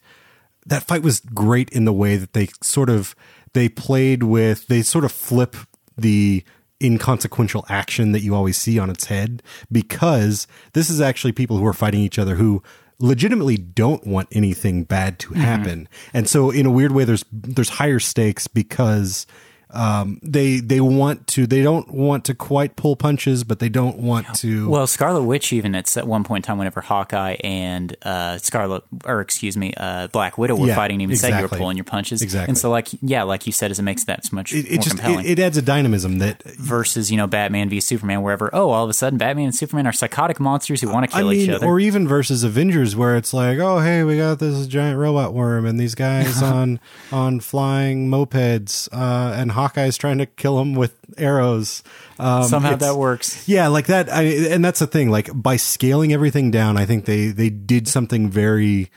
[SPEAKER 1] that fight was great in the way that they sort of they played with. They sort of flip the inconsequential action that you always see on its head because this is actually people who are fighting each other who legitimately don't want anything bad to mm-hmm. happen. And so in a weird way there's there's higher stakes because um, they they want to they don't want to quite pull punches, but they don't want to.
[SPEAKER 2] Well, Scarlet Witch even it's at one point in time whenever Hawkeye and uh, Scarlet or excuse me, uh, Black Widow were
[SPEAKER 1] Yeah,
[SPEAKER 2] fighting, even said you were pulling your punches.
[SPEAKER 1] Exactly.
[SPEAKER 2] And so, like, yeah, like you said, is it makes that much
[SPEAKER 1] it,
[SPEAKER 2] more
[SPEAKER 1] just
[SPEAKER 2] compelling.
[SPEAKER 1] it, it adds a dynamism that
[SPEAKER 2] versus you know Batman v Superman, wherever oh all of a sudden Batman and Superman are psychotic monsters who want to
[SPEAKER 1] I
[SPEAKER 2] kill
[SPEAKER 1] mean,
[SPEAKER 2] each other.
[SPEAKER 1] or even versus Avengers, where it's like, oh hey, we got this giant robot worm and these guys on on flying mopeds, uh, and Hawkeye's trying to kill him with arrows. Um,
[SPEAKER 2] Somehow that works.
[SPEAKER 1] Yeah, like that. I, and that's the thing. Like by scaling everything down, I think they they did something very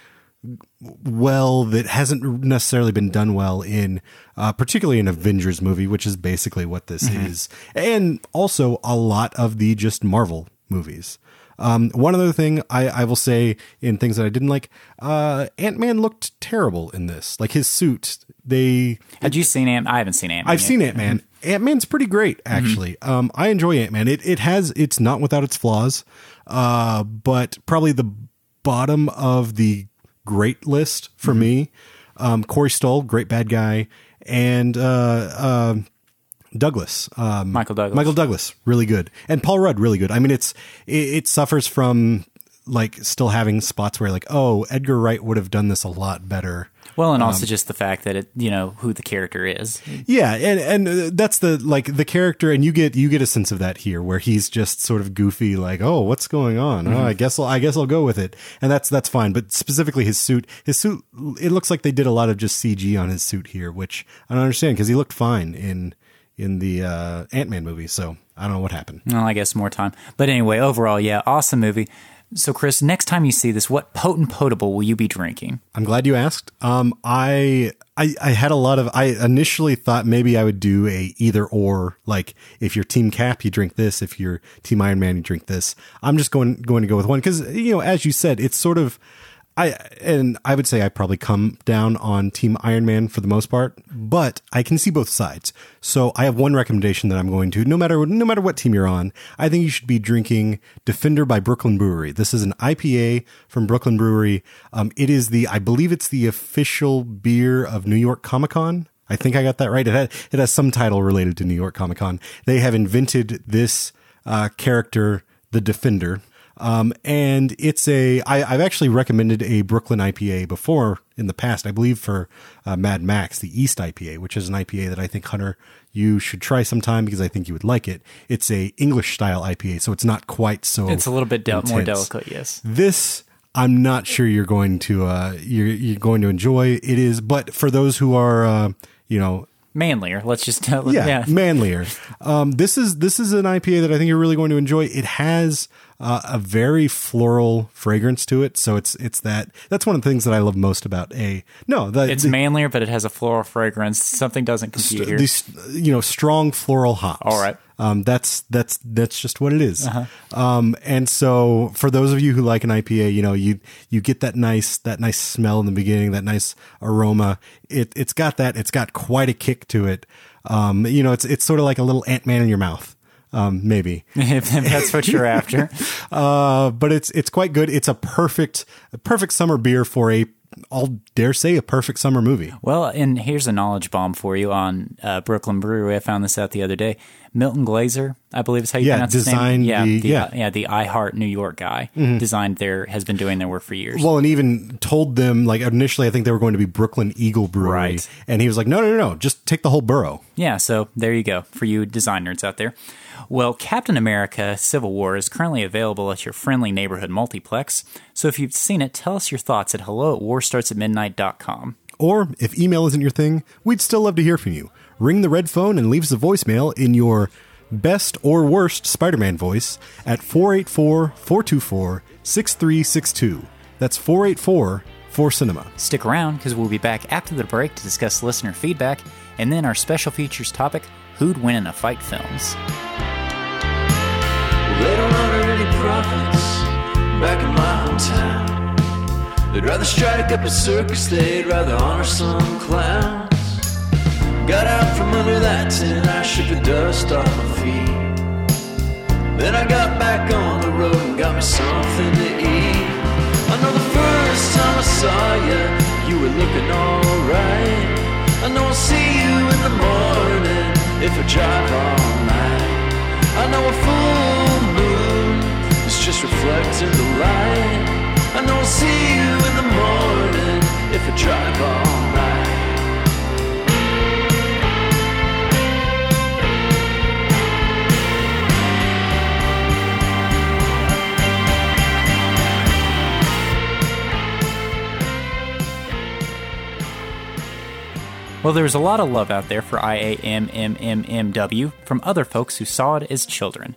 [SPEAKER 1] well that hasn't necessarily been done well in uh, particularly an Avengers movie, which is basically what this is, and also a lot of the just Marvel movies. Um, one other thing I, I will say in things that I didn't like, uh, Ant Man looked terrible in this. Like his suit, they
[SPEAKER 2] Had you seen Ant? I haven't seen Ant.
[SPEAKER 1] I've seen Ant Man. Ant Man's pretty great, actually. Um, I enjoy Ant Man. It it has it's not without its flaws, uh, but probably the bottom of the great list for me. Um, Corey Stoll, great bad guy, and uh, uh, Douglas, um,
[SPEAKER 2] Michael Douglas.
[SPEAKER 1] Michael Douglas, really good, and Paul Rudd, really good. I mean, it's it, it suffers from like still having spots where like, oh, Edgar Wright would have done this a lot better.
[SPEAKER 2] Well, and
[SPEAKER 1] Um,
[SPEAKER 2] also just the fact that it you know who the character is.
[SPEAKER 1] Yeah, and and uh, that's the like the character, and you get you get a sense of that here, where he's just sort of goofy, like, oh, what's going on? Oh, I guess I'll I guess I'll go with it, and that's that's fine. But specifically, his suit, his suit, it looks like they did a lot of just CG on his suit here, which I don't understand because he looked fine in in the uh, Ant Man movie. So I don't know what happened.
[SPEAKER 2] Well, I guess more time. But anyway, overall, yeah, awesome movie. So, Chris, next time you see this, what potent potable will you be drinking?
[SPEAKER 1] I'm glad you asked. Um, I, I, I had a lot of, I initially thought maybe I would do a either or, like if you're team cap, you drink this. If you're team Iron Man, you drink this. I'm just going, going to go with one. Cause, you know, as you said, it's sort of, I, and I would say I probably come down on team Iron Man for the most part, but I can see both sides. So I have one recommendation that I'm going to, no matter, no matter what team you're on, I think you should be drinking Defender by Brooklyn Brewery. This is an IPA from Brooklyn Brewery. Um, it is the, I believe it's the official beer of New York Comic Con. I think I got that right. It it has some title related to New York Comic Con. They have invented this uh, character, the Defender. Um, and it's a, I, I've actually recommended a Brooklyn IPA before in the past, I believe for uh, Mad Max, the East IPA, which is an IPA that I think Hunter, you should try sometime because I think you would like it. It's a English style IPA, so it's not quite so.
[SPEAKER 2] It's a little bit del- more delicate, yes.
[SPEAKER 1] This I'm not sure you're going to uh you're you're going to enjoy. It is, but for those who are uh you know
[SPEAKER 2] Manlier. Let's just tell
[SPEAKER 1] yeah,
[SPEAKER 2] yeah.
[SPEAKER 1] manlier. Um, this is this is an IPA that I think you're really going to enjoy. It has uh, a very floral fragrance to it, so it's it's that that's one of the things that I love most about a no. The,
[SPEAKER 2] It's
[SPEAKER 1] the,
[SPEAKER 2] manlier, but it has a floral fragrance. Something doesn't compute here.
[SPEAKER 1] these you know strong floral hops.
[SPEAKER 2] All right.
[SPEAKER 1] Um, that's that's that's just what it is.
[SPEAKER 2] Uh-huh.
[SPEAKER 1] Um, and so for those of you who like an IPA, you know you you get that nice that nice smell in the beginning, that nice aroma. It it's got that. It's got quite a kick to it. Um, you know, it's it's sort of like a little Ant Man in your mouth. Um, maybe.
[SPEAKER 2] if that's what you're after.
[SPEAKER 1] Uh, but it's it's quite good. It's a perfect perfect summer beer for a I'll dare say a perfect summer movie.
[SPEAKER 2] Well, and here's a knowledge bomb for you on uh, Brooklyn Brewery. I found this out the other day. Milton Glaser, I believe is how you
[SPEAKER 1] Yeah,
[SPEAKER 2] pronounce his name. Yeah,
[SPEAKER 1] the-
[SPEAKER 2] the,
[SPEAKER 1] yeah. Mm-hmm.
[SPEAKER 2] yeah, the I Heart New York guy designed their has been doing their work for years.
[SPEAKER 1] Well, and even told them like initially, I think they were going to be Brooklyn Eagle Brewery,
[SPEAKER 2] Right.
[SPEAKER 1] and he was like, "No, no, no, no, just take the whole borough."
[SPEAKER 2] Yeah, so there you go for you design nerds out there. Well, Captain America Civil War is currently available at your friendly neighborhood multiplex. So if you've seen it, tell us your thoughts at hello at warstartsatmidnight.com.
[SPEAKER 1] Or if email isn't your thing, we'd still love to hear from you. Ring the red phone and leave us a voicemail in your best or worst Spider-Man voice at 484-424-6362. That's 484-4 Cinema.
[SPEAKER 2] Stick around because we'll be back after the break to discuss listener feedback and then our special features topic Who'd Win in a Fight films.
[SPEAKER 7] They don't honor any prophets back in my hometown. They'd rather strike up a circus, they'd rather honor some clowns. Got out from under that tent, I shook the dust off my feet. Then I got back on the road and got me something to eat. I know the first time I saw you, you were looking alright. I know I'll see you in the morning if I drive all night. I know a full moon is just reflecting the light. I know I'll see you in the morning if I drive all night.
[SPEAKER 2] Well, there's a lot of love out there for IAMMMMW from other folks who saw it as children.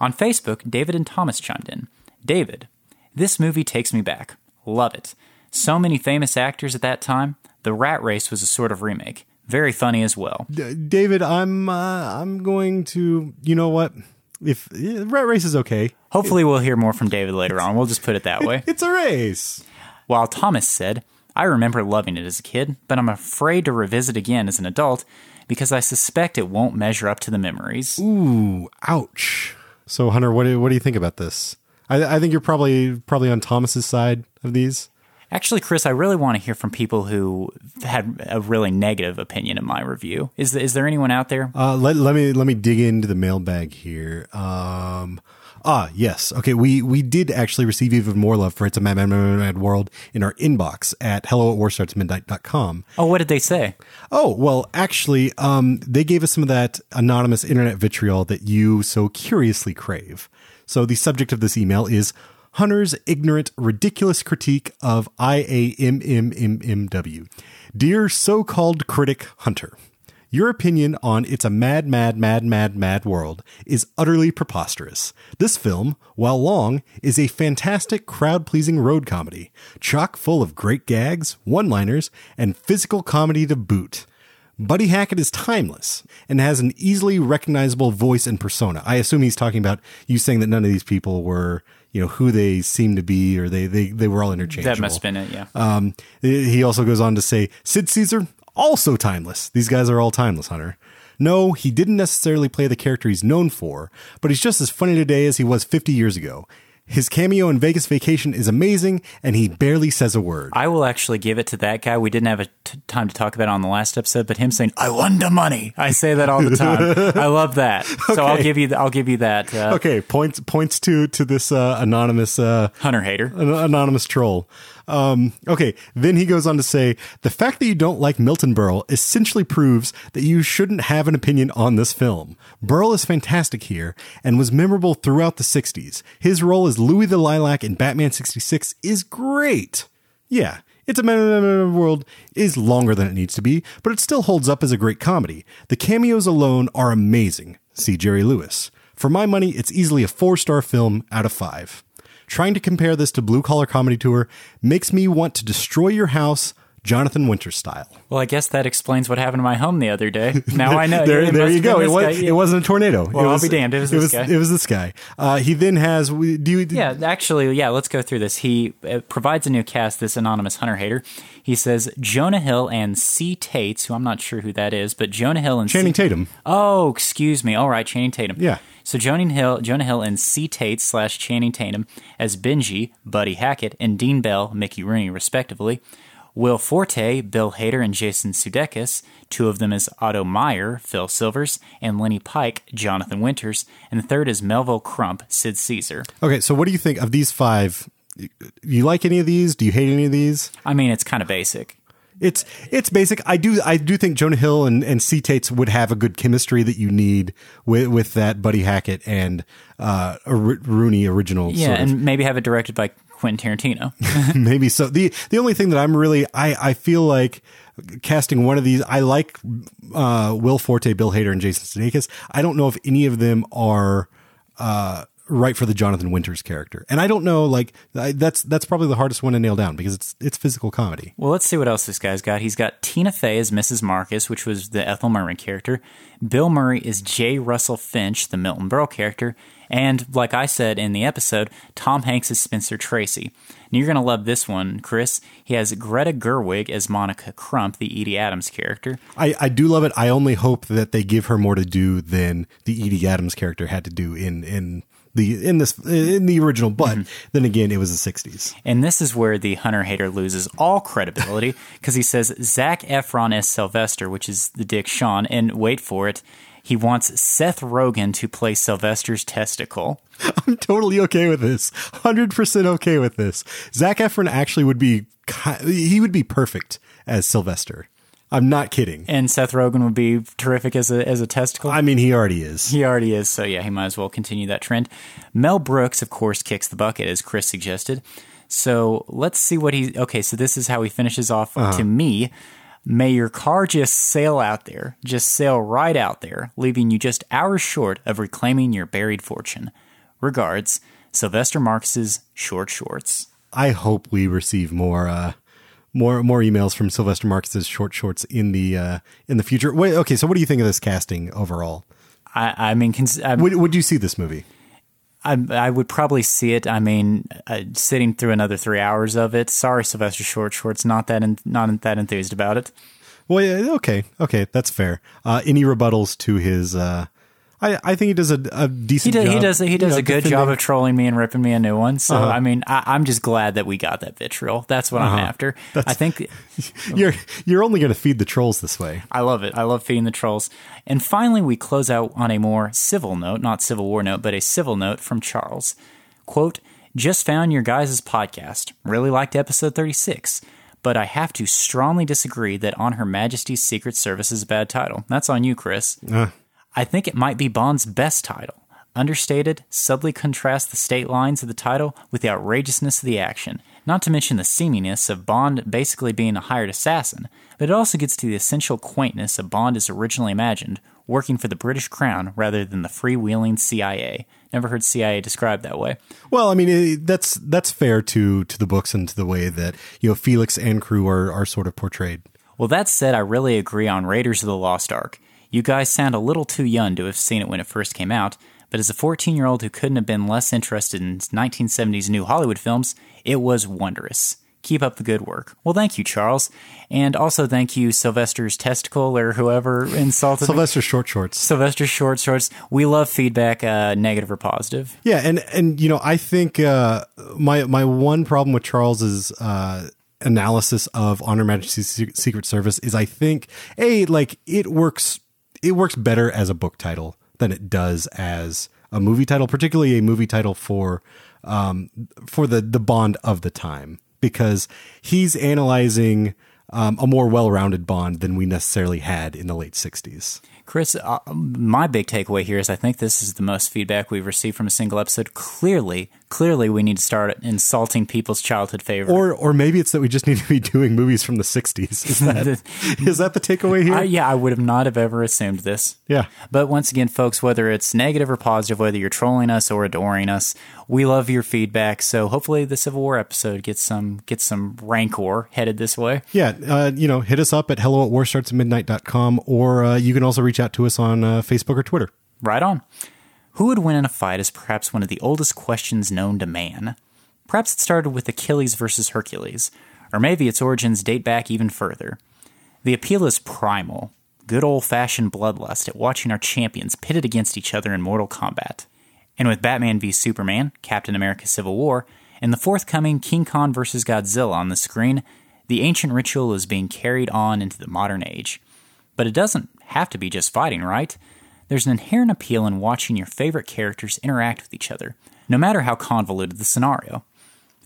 [SPEAKER 2] On Facebook, David and Thomas chimed in. David, this movie takes me back. Love it. So many famous actors at that time. The Rat Race was a sort of remake. Very funny as well.
[SPEAKER 1] D- David, I'm uh, I'm going to you know what? If yeah, Rat Race is okay.
[SPEAKER 2] Hopefully, we'll hear more from David later on. We'll just put it that way.
[SPEAKER 1] It's a race.
[SPEAKER 2] While Thomas said, I remember loving it as a kid, but I'm afraid to revisit again as an adult because I suspect it won't measure up to the memories.
[SPEAKER 1] Ooh, ouch. So Hunter, what do, what do you think about this? I, I think you're probably probably on Thomas's side of these.
[SPEAKER 2] Actually, Chris, I really want to hear from people who had a really negative opinion of my review. Is is there anyone out there?
[SPEAKER 1] Uh, let, let me let me dig into the mailbag here. Um, ah, yes. Okay, we we did actually receive even more love for It's a Mad Mad Mad, Mad World in our inbox at hello at warstartsmidnight.com.
[SPEAKER 2] Oh, what did they say?
[SPEAKER 1] Oh, well, actually, um, they gave us some of that anonymous internet vitriol that you so curiously crave. So the subject of this email is Hunter's ignorant, ridiculous critique of IAMMMMW. Dear so-called critic Hunter, your opinion on It's a Mad, Mad, Mad, Mad, Mad World is utterly preposterous. This film, while long, is a fantastic crowd pleasing road comedy, chock full of great gags, one liners, and physical comedy to boot. Buddy Hackett is timeless and has an easily recognizable voice and persona. I assume he's talking about you saying that none of these people were, you know, who they seem to be or they, they, they were all interchangeable.
[SPEAKER 2] That must have been it, yeah.
[SPEAKER 1] Um, he also goes on to say, Sid Caesar, also timeless. These guys are all timeless, Hunter. No, he didn't necessarily play the character he's known for, but he's just as funny today as he was 50 years ago. His cameo in Vegas Vacation is amazing, and he barely says a word.
[SPEAKER 2] I will actually give it to that guy. We didn't have a t- time to talk about it on the last episode, but him saying "I won the money," I say that all the time. I love that. So I'll give you, I'll give you that. Uh,
[SPEAKER 1] okay, points points to to this uh, anonymous uh,
[SPEAKER 2] Hunter hater.
[SPEAKER 1] an anonymous troll. Um, okay, then he goes on to say the fact that you don't like Milton Berle essentially proves that you shouldn't have an opinion on this film. Berle is fantastic here and was memorable throughout the 60s. His role as Louis the Lilac in Batman 66 is great. Yeah, it's a the World is longer than it needs to be, but it still holds up as a great comedy. The cameos alone are amazing. See Jerry Lewis. For my money, it's easily a four star film out of five. Trying to compare this to Blue Collar Comedy Tour makes me want to destroy your house, Jonathan Winter style.
[SPEAKER 2] Well, I guess that explains what happened to my home the other day. Now I know.
[SPEAKER 1] there,
[SPEAKER 2] It
[SPEAKER 1] there you go. It, was, it wasn't a tornado.
[SPEAKER 2] Well,
[SPEAKER 1] it
[SPEAKER 2] I'll
[SPEAKER 1] was,
[SPEAKER 2] be damned. It was
[SPEAKER 1] it
[SPEAKER 2] this
[SPEAKER 1] was,
[SPEAKER 2] guy.
[SPEAKER 1] It was this guy. Uh, he then has. we- Do you?
[SPEAKER 2] Yeah, actually, yeah, let's go through this. He uh, provides a new cast, this anonymous hunter hater. He says Jonah Hill and C. Tates, who I'm not sure who that is, but Jonah Hill and
[SPEAKER 1] Channing
[SPEAKER 2] C-
[SPEAKER 1] Tatum.
[SPEAKER 2] Oh, excuse me. All right, Channing Tatum.
[SPEAKER 1] Yeah.
[SPEAKER 2] So Jonah Hill, Jonah Hill and C. Tate slash Channing Tatum as Benji, Buddy Hackett, and Dean Bell, Mickey Rooney, respectively. Will Forte, Bill Hader, and Jason Sudeikis, two of them is Otto Meyer, Phil Silvers, and Lenny Pike, Jonathan Winters, and the third is Melville Crump, Sid Caesar.
[SPEAKER 1] Okay, so what do you think of these five? You like any of these? Do you hate any of these?
[SPEAKER 2] I mean, it's kind of basic.
[SPEAKER 1] It's it's basic. I do I do think Jonah Hill and and C Tates would have a good chemistry that you need with with that Buddy Hackett and uh a Rooney original.
[SPEAKER 2] Yeah,
[SPEAKER 1] sort of.
[SPEAKER 2] and maybe have it directed by Quentin Tarantino.
[SPEAKER 1] maybe so. the The only thing that I'm really I I feel like casting one of these. I like uh Will Forte, Bill Hader, and Jason Sudeikis. I don't know if any of them are. uh right for the Jonathan Winters character. And I don't know like I, that's that's probably the hardest one to nail down because it's it's physical comedy.
[SPEAKER 2] Well, let's see what else this guy's got. He's got Tina Fey as Mrs. Marcus, which was the Ethel Merman character. Bill Murray is J. Russell Finch, the Milton Berle character. And like I said in the episode, Tom Hanks is Spencer Tracy. And you're going to love this one, Chris. He has Greta Gerwig as Monica Crump, the Edie Adams character.
[SPEAKER 1] I, I do love it. I only hope that they give her more to do than the Edie Adams character had to do in in the in this in the original. But mm-hmm. then again, it was the '60s.
[SPEAKER 2] And this is where the Hunter hater loses all credibility because he says Zac Efron as Sylvester, which is the Dick Shawn, and wait for it, he wants Seth Rogen to play Sylvester's testicle.
[SPEAKER 1] I'm totally okay with this. Hundred percent okay with this. Zac Efron actually would be he would be perfect as Sylvester. I'm not kidding.
[SPEAKER 2] And Seth Rogen would be terrific as a as a testicle.
[SPEAKER 1] I mean, he already is.
[SPEAKER 2] he already is, so yeah, he might as well continue that trend. Mel Brooks, of course, kicks the bucket, as Chris suggested. So let's see what he. Okay, so this is how he finishes off uh-huh. to me. May your car just sail out there, just sail right out there, leaving you just hours short of reclaiming your buried fortune. Regards, Sylvester Marcus's short shorts.
[SPEAKER 1] I hope we receive more uh more more emails from Sylvester Marcus's short shorts in the uh in the future. Wait, okay, so what do you think of this casting overall?
[SPEAKER 2] I, I mean, cons-
[SPEAKER 1] Would would you see this movie?
[SPEAKER 2] I, I would probably see it. I mean, uh, sitting through another three hours of it. Sorry, Sylvester Short Shorts, not that not that enthused about it.
[SPEAKER 1] Well, yeah, okay, okay, that's fair. Uh, any rebuttals to his? Uh, I I think he does a, a
[SPEAKER 2] He
[SPEAKER 1] decent.
[SPEAKER 2] does.
[SPEAKER 1] job,
[SPEAKER 2] He does. He
[SPEAKER 1] you
[SPEAKER 2] does
[SPEAKER 1] know,
[SPEAKER 2] a good job of trolling me and ripping me a new one. So
[SPEAKER 1] Uh-huh.
[SPEAKER 2] I mean, I, I'm just glad that we got that vitriol. That's what I'm after. I think
[SPEAKER 1] You're you're only going to feed the trolls this way.
[SPEAKER 2] I love it. I love feeding the trolls. And finally, we close out on a more civil note, not Civil War note, but a civil note from Charles. Quote, just found your guys' podcast. Really liked episode 36, but I have to strongly disagree that On Her Majesty's Secret Service is a bad title. That's on you, Chris. I think it might be Bond's best title. Understated, subtly contrasts the state lines of the title with the outrageousness of the action, not to mention the seaminess of Bond basically being a hired assassin, but it also gets to the essential quaintness of Bond as originally imagined, working for the British Crown rather than the freewheeling CIA. Never heard CIA described that way.
[SPEAKER 1] Well, I mean eh, that's that's fair to to the books and to the way that you know Felix and crew are are sort of portrayed.
[SPEAKER 2] Well, that said, I really agree on Raiders of the Lost Ark. You guys sound a little too young to have seen it when it first came out, but as a 14 year old who couldn't have been less interested in 1970s new Hollywood films, it was wondrous. Keep up the good work. Well, thank you, Charles. And also thank you, Sylvester's Testicle or whoever insulted me.
[SPEAKER 1] Sylvester Short Shorts.
[SPEAKER 2] Sylvester Short Shorts. We love feedback, uh, negative or positive.
[SPEAKER 1] Yeah, and and you know, I think uh, my my one problem with Charles's uh, analysis of On Her Majesty's Secret Service is I think a like it works it works better as a book title than it does as a movie title, particularly a movie title for um, for the the Bond of the time because he's analyzing um, a more well-rounded Bond than we necessarily had in the late '60s.
[SPEAKER 2] Chris, uh, my big takeaway here is I think this is the most feedback we've received from a single episode. Clearly, clearly, we need to start insulting people's childhood favorite.
[SPEAKER 1] Or, or maybe it's that we just need to be doing movies from the '60s. Is that is that the takeaway here?
[SPEAKER 2] I, yeah, I would have not have ever assumed this.
[SPEAKER 1] Yeah.
[SPEAKER 2] But once again, folks, whether it's negative or positive, whether you're trolling us or adoring us, we love your feedback. So hopefully, the Civil War episode gets some gets some rancor headed this way.
[SPEAKER 1] Yeah, uh, you know, hit us up at hello at warstartsmidnight.com or uh, you can also reach out to us on uh, Facebook or Twitter.
[SPEAKER 2] Right on. Who would win in a fight is perhaps one of the oldest questions known to man. Perhaps it started with Achilles versus Hercules, or maybe its origins date back even further. The appeal is primal, good old fashioned bloodlust at watching our champions pitted against each other in mortal combat. And with Batman v Superman, Captain America Civil War, and the forthcoming King Kong vs. Godzilla on the screen, the ancient ritual is being carried on into the modern age. But it doesn't have to be just fighting, right? There's an inherent appeal in watching your favorite characters interact with each other, no matter how convoluted the scenario.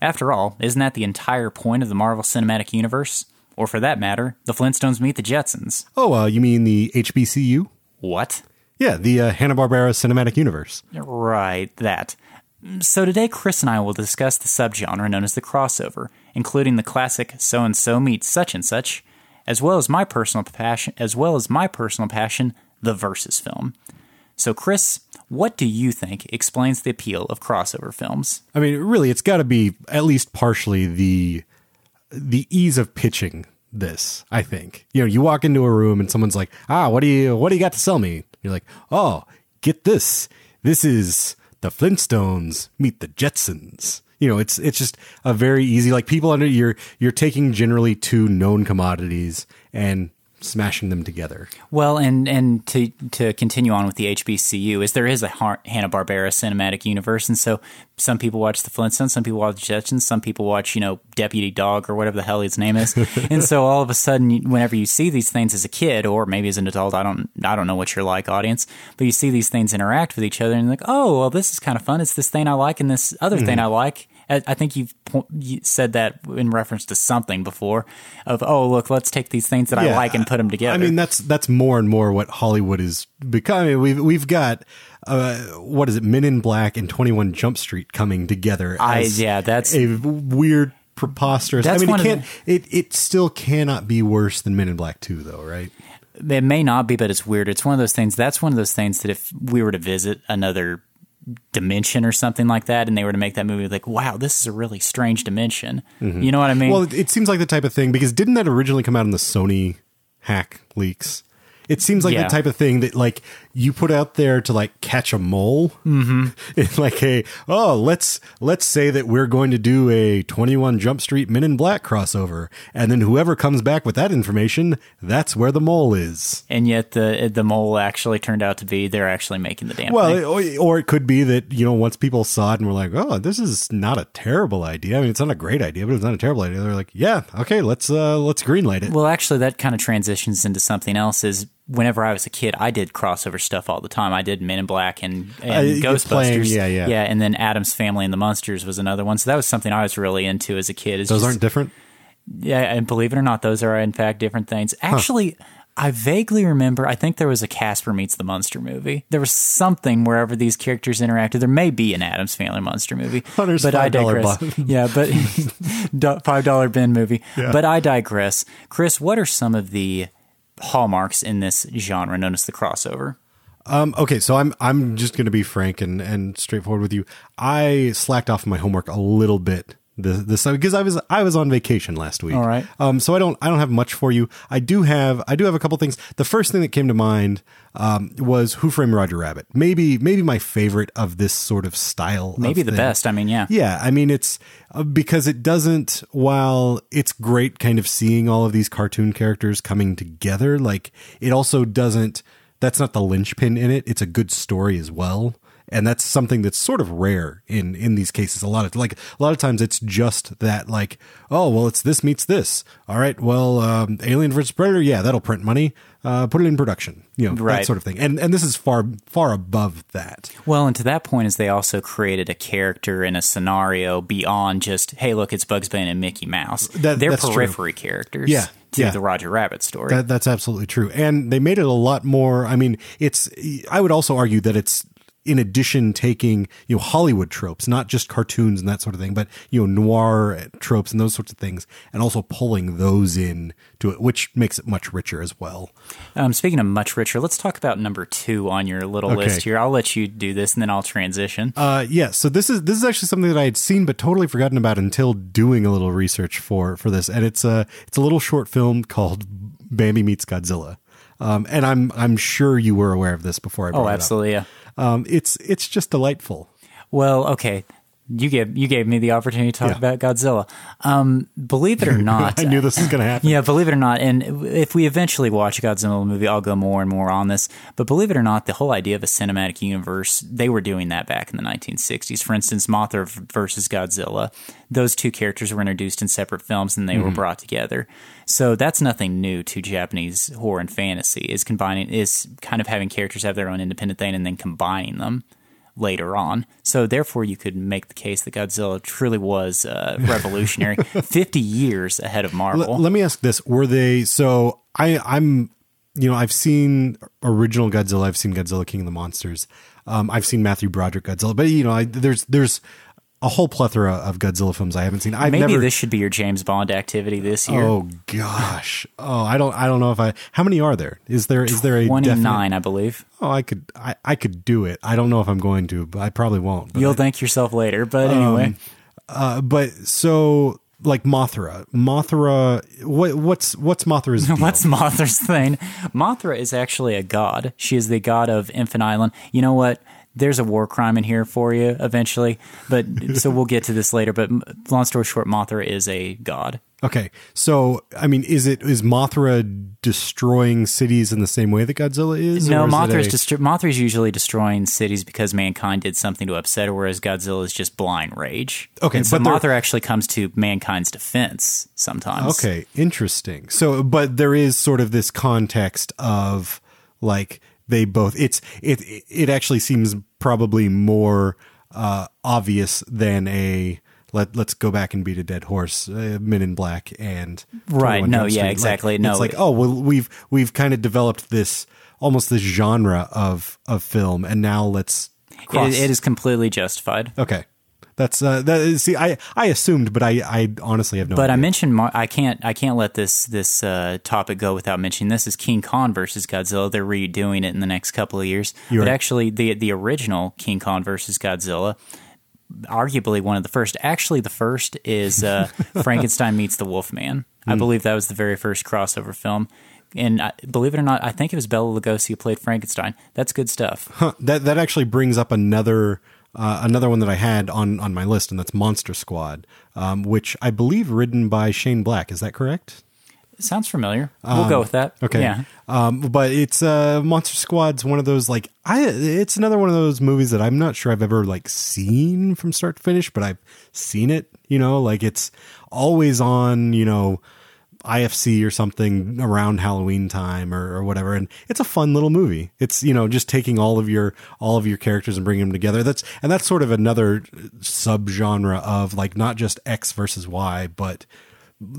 [SPEAKER 2] After all, isn't that the entire point of the Marvel Cinematic Universe? Or for that matter, the Flintstones meet the Jetsons.
[SPEAKER 1] Oh, uh, you mean the HBCU?
[SPEAKER 2] What?
[SPEAKER 1] Yeah, the uh, Hanna-Barbera Cinematic Universe.
[SPEAKER 2] Right, that. So today, Chris and I will discuss the subgenre known as the crossover, including the classic "so and so meets such and such," as well as my personal passion, as well as my personal passion, the versus film. So, Chris, what do you think explains the appeal of crossover films?
[SPEAKER 1] I mean, really, it's got to be at least partially the the ease of pitching this. I think you know, you walk into a room and someone's like, "Ah, what do you what do you got to sell me?" You're like, "Oh, get this. This is the Flintstones meet the Jetsons." You know, it's it's just a very easy like people under you're you're taking generally two known commodities and smashing them together.
[SPEAKER 2] Well, and and to to continue on with the HBCU, is there is a Hanna Barbera cinematic universe, and so some people watch the Flintstones, some people watch the Jetsons, some people watch you know Deputy Dawg or whatever the hell his name is, and so all of a sudden, whenever you see these things as a kid or maybe as an adult, I don't I don't know what you're like, audience, but you see these things interact with each other, and you're like, oh, well, this is kind of fun. It's this thing I like, and this other mm-hmm. thing I like. I think you've said that in reference to something before of oh look let's take these things that yeah, I like and put them together.
[SPEAKER 1] I mean that's that's more and more what Hollywood is becoming. We've we've got uh, what is it Men in Black and Twenty One Jump Street coming together.
[SPEAKER 2] I yeah that's
[SPEAKER 1] a weird preposterous. I mean it can't the, it it still cannot be worse than Men in Black Two though right.
[SPEAKER 2] It may not be, but it's weird. It's one of those things. That's one of those things that if we were to visit another dimension or something like that and they were to make that movie like wow this is a really strange dimension mm-hmm. you know what i mean
[SPEAKER 1] well it, it seems like the type of thing because didn't that originally come out in the sony hack leaks it seems like yeah. the type of thing that like you put out there to like catch a mole.
[SPEAKER 2] Mm-hmm.
[SPEAKER 1] It's like a oh let's let's say that we're going to do a Twenty One Jump Street Men in Black crossover, and then whoever comes back with that information, that's where the mole is.
[SPEAKER 2] And yet the the mole actually turned out to be they're actually making the damn.
[SPEAKER 1] Well, thing. or it could be that you know once people saw it and were like, oh, this is not a terrible idea. I mean, it's not a great idea, but it's not a terrible idea. They're like, yeah, okay, let's uh let's greenlight it.
[SPEAKER 2] Well, actually, that kind of transitions into something else. Is whenever I was a kid, I did crossover stuff all the time. I did Men in Black and, and uh, Ghostbusters. Playing,
[SPEAKER 1] yeah, yeah.
[SPEAKER 2] Yeah, and then Addams Family and the Monsters was another one. So that was something I was really into as a kid.
[SPEAKER 1] It's those just, aren't different?
[SPEAKER 2] Yeah, and believe it or not, those are in fact different things. Actually, huh. I vaguely remember, I think there was a Casper Meets the Monster movie. There was something wherever these characters interacted. There may be an Addams Family Monster movie.
[SPEAKER 1] Hunter's but I digress.
[SPEAKER 2] yeah, but $5 bin movie. Yeah. But I digress. Chris, what are some of the hallmarks in this genre known as the crossover.
[SPEAKER 1] Um, okay, so I'm I'm just going to be frank and, and straightforward with you. I slacked off my homework a little bit this this because I was I was on vacation last week.
[SPEAKER 2] All right.
[SPEAKER 1] Um, so I don't I don't have much for you. I do have I do have a couple things. The first thing that came to mind um, was Who Framed Roger Rabbit. Maybe maybe my favorite of this sort of style. of
[SPEAKER 2] Maybe the
[SPEAKER 1] thing.
[SPEAKER 2] best. I mean, yeah.
[SPEAKER 1] Yeah, I mean it's uh, because it doesn't. While it's great, kind of seeing all of these cartoon characters coming together, like it also doesn't. That's not the linchpin in it. It's a good story as well, and that's something that's sort of rare in in these cases. A lot of like a lot of times it's just that like oh well it's this meets this. All right, well um, Alien vs Predator, yeah, that'll print money. Uh, put it in production, you know that sort of thing. And and this is far far above that.
[SPEAKER 2] Well, and to that point is they also created a character in a scenario beyond just, hey, look, it's Bugs Bunny and Mickey Mouse.
[SPEAKER 1] That-
[SPEAKER 2] They're
[SPEAKER 1] that's true.
[SPEAKER 2] periphery characters
[SPEAKER 1] Yeah,
[SPEAKER 2] to
[SPEAKER 1] yeah.
[SPEAKER 2] the Roger Rabbit story.
[SPEAKER 1] That, that's absolutely true. And they made it a lot more. I mean, it's, I would also argue that it's, in addition, taking, you know, Hollywood tropes, not just cartoons and that sort of thing, but, you know, noir tropes and those sorts of things, and also pulling those in to it, which makes it much richer as well.
[SPEAKER 2] um, speaking of much richer, let's talk about number two on your little
[SPEAKER 1] Okay.
[SPEAKER 2] list here. I'll let you do this and then I'll transition.
[SPEAKER 1] Uh, yeah. So this is this is actually something that I had seen but totally forgotten about until doing a little research for for this, and it's a it's a little short film called Bambi Meets Godzilla. Um, and I'm I'm sure you were aware of this before I brought
[SPEAKER 2] oh,
[SPEAKER 1] it up.
[SPEAKER 2] absolutely, yeah.
[SPEAKER 1] Um, it's it's just delightful.
[SPEAKER 2] Well, okay. You gave you gave me the opportunity to talk
[SPEAKER 1] Yeah.
[SPEAKER 2] about Godzilla. Um, believe it or not,
[SPEAKER 1] I knew this was going to happen.
[SPEAKER 2] Yeah, believe it or not, and if we eventually watch a Godzilla movie, I'll go more and more on this. But believe it or not, the whole idea of a cinematic universe, they were doing that back in the 1960s. For instance, Mothra versus Godzilla, those two characters were introduced in separate films and they
[SPEAKER 1] Mm-hmm.
[SPEAKER 2] were brought together. So that's nothing new to Japanese horror and fantasy. Is combining is kind of having characters have their own independent thing and then combining them later on. So therefore, you could make the case that Godzilla truly was uh, revolutionary, 50 years ahead of Marvel.
[SPEAKER 1] L- let me ask this: Were they so? I I'm you know I've seen original Godzilla. I've seen Godzilla King of the Monsters. Um, I've seen Matthew Broderick Godzilla, but you know I, there's there's a whole plethora of Godzilla films I haven't seen. I've
[SPEAKER 2] Maybe
[SPEAKER 1] never.
[SPEAKER 2] this should be your James Bond activity this year.
[SPEAKER 1] oh gosh! Oh, I don't I don't know if I. How many are there? Is there is there a
[SPEAKER 2] twenty nine? definite- I believe.
[SPEAKER 1] Oh, I could I, I could do it. I don't know if I'm going to, but I probably won't.
[SPEAKER 2] You'll
[SPEAKER 1] I-
[SPEAKER 2] thank yourself later. But
[SPEAKER 1] Um,
[SPEAKER 2] anyway,
[SPEAKER 1] uh, but so like Mothra, Mothra. What what's what's Mothra's deal?
[SPEAKER 2] what's Mothra's thing? Mothra is actually a god. She is the god of Infant Island. You know what? There's a war crime in here for you eventually, but so we'll get to this later. But long story short, Mothra is a god.
[SPEAKER 1] Okay, so I mean, is it is Mothra destroying cities in the same way that Godzilla is?
[SPEAKER 2] No,
[SPEAKER 1] or is a-
[SPEAKER 2] destro- usually destroying cities because mankind did something to upset her, whereas Godzilla is just blind rage.
[SPEAKER 1] Okay,
[SPEAKER 2] and so
[SPEAKER 1] but
[SPEAKER 2] Mothra actually comes to mankind's defense sometimes.
[SPEAKER 1] Okay, interesting. So, but there is sort of this context of like they both. It's it. It actually seems probably more uh, obvious than a. Let, let's go back and beat a dead horse. Uh, Men in Black and
[SPEAKER 2] Right, no, yeah,
[SPEAKER 1] Street. Like,
[SPEAKER 2] exactly, no.
[SPEAKER 1] it's like oh well, we've we've kind of developed this almost this genre of of film, and now let's cross.
[SPEAKER 2] It, it is completely justified.
[SPEAKER 1] okay. That's uh, that. is- See, I I assumed, but I I honestly have no.
[SPEAKER 2] But I mentioned Mar- I can't I can't let this this uh, topic go without mentioning this is King Kong versus Godzilla. They're redoing it in the next couple of years.
[SPEAKER 1] You're
[SPEAKER 2] but
[SPEAKER 1] right.
[SPEAKER 2] actually, the the original King Kong versus Godzilla, arguably one of the first. Actually, the first is uh, Frankenstein meets the Wolfman.
[SPEAKER 1] Hmm.
[SPEAKER 2] I believe that was the very first crossover film. And I, believe it or not, I think it was Bela Lugosi who played Frankenstein. That's good stuff.
[SPEAKER 1] Huh, that that actually brings up another uh, another one that I had on on my list, and that's Monster Squad, um, which I believe written by Shane Black. Is that correct?
[SPEAKER 2] Sounds familiar. We'll go with that.
[SPEAKER 1] Okay.
[SPEAKER 2] Yeah.
[SPEAKER 1] Um, but it's uh, Monster Squad's one of those like I. It's another one of those movies that I'm not sure I've ever like seen from start to finish, but I've seen it. You know, like it's always on. You know. IFC or something around Halloween time or, or whatever, and it's a fun little movie. It's you know just taking all of your all of your characters and bringing them together. That's and that's sort of another subgenre of like not just X versus Y, but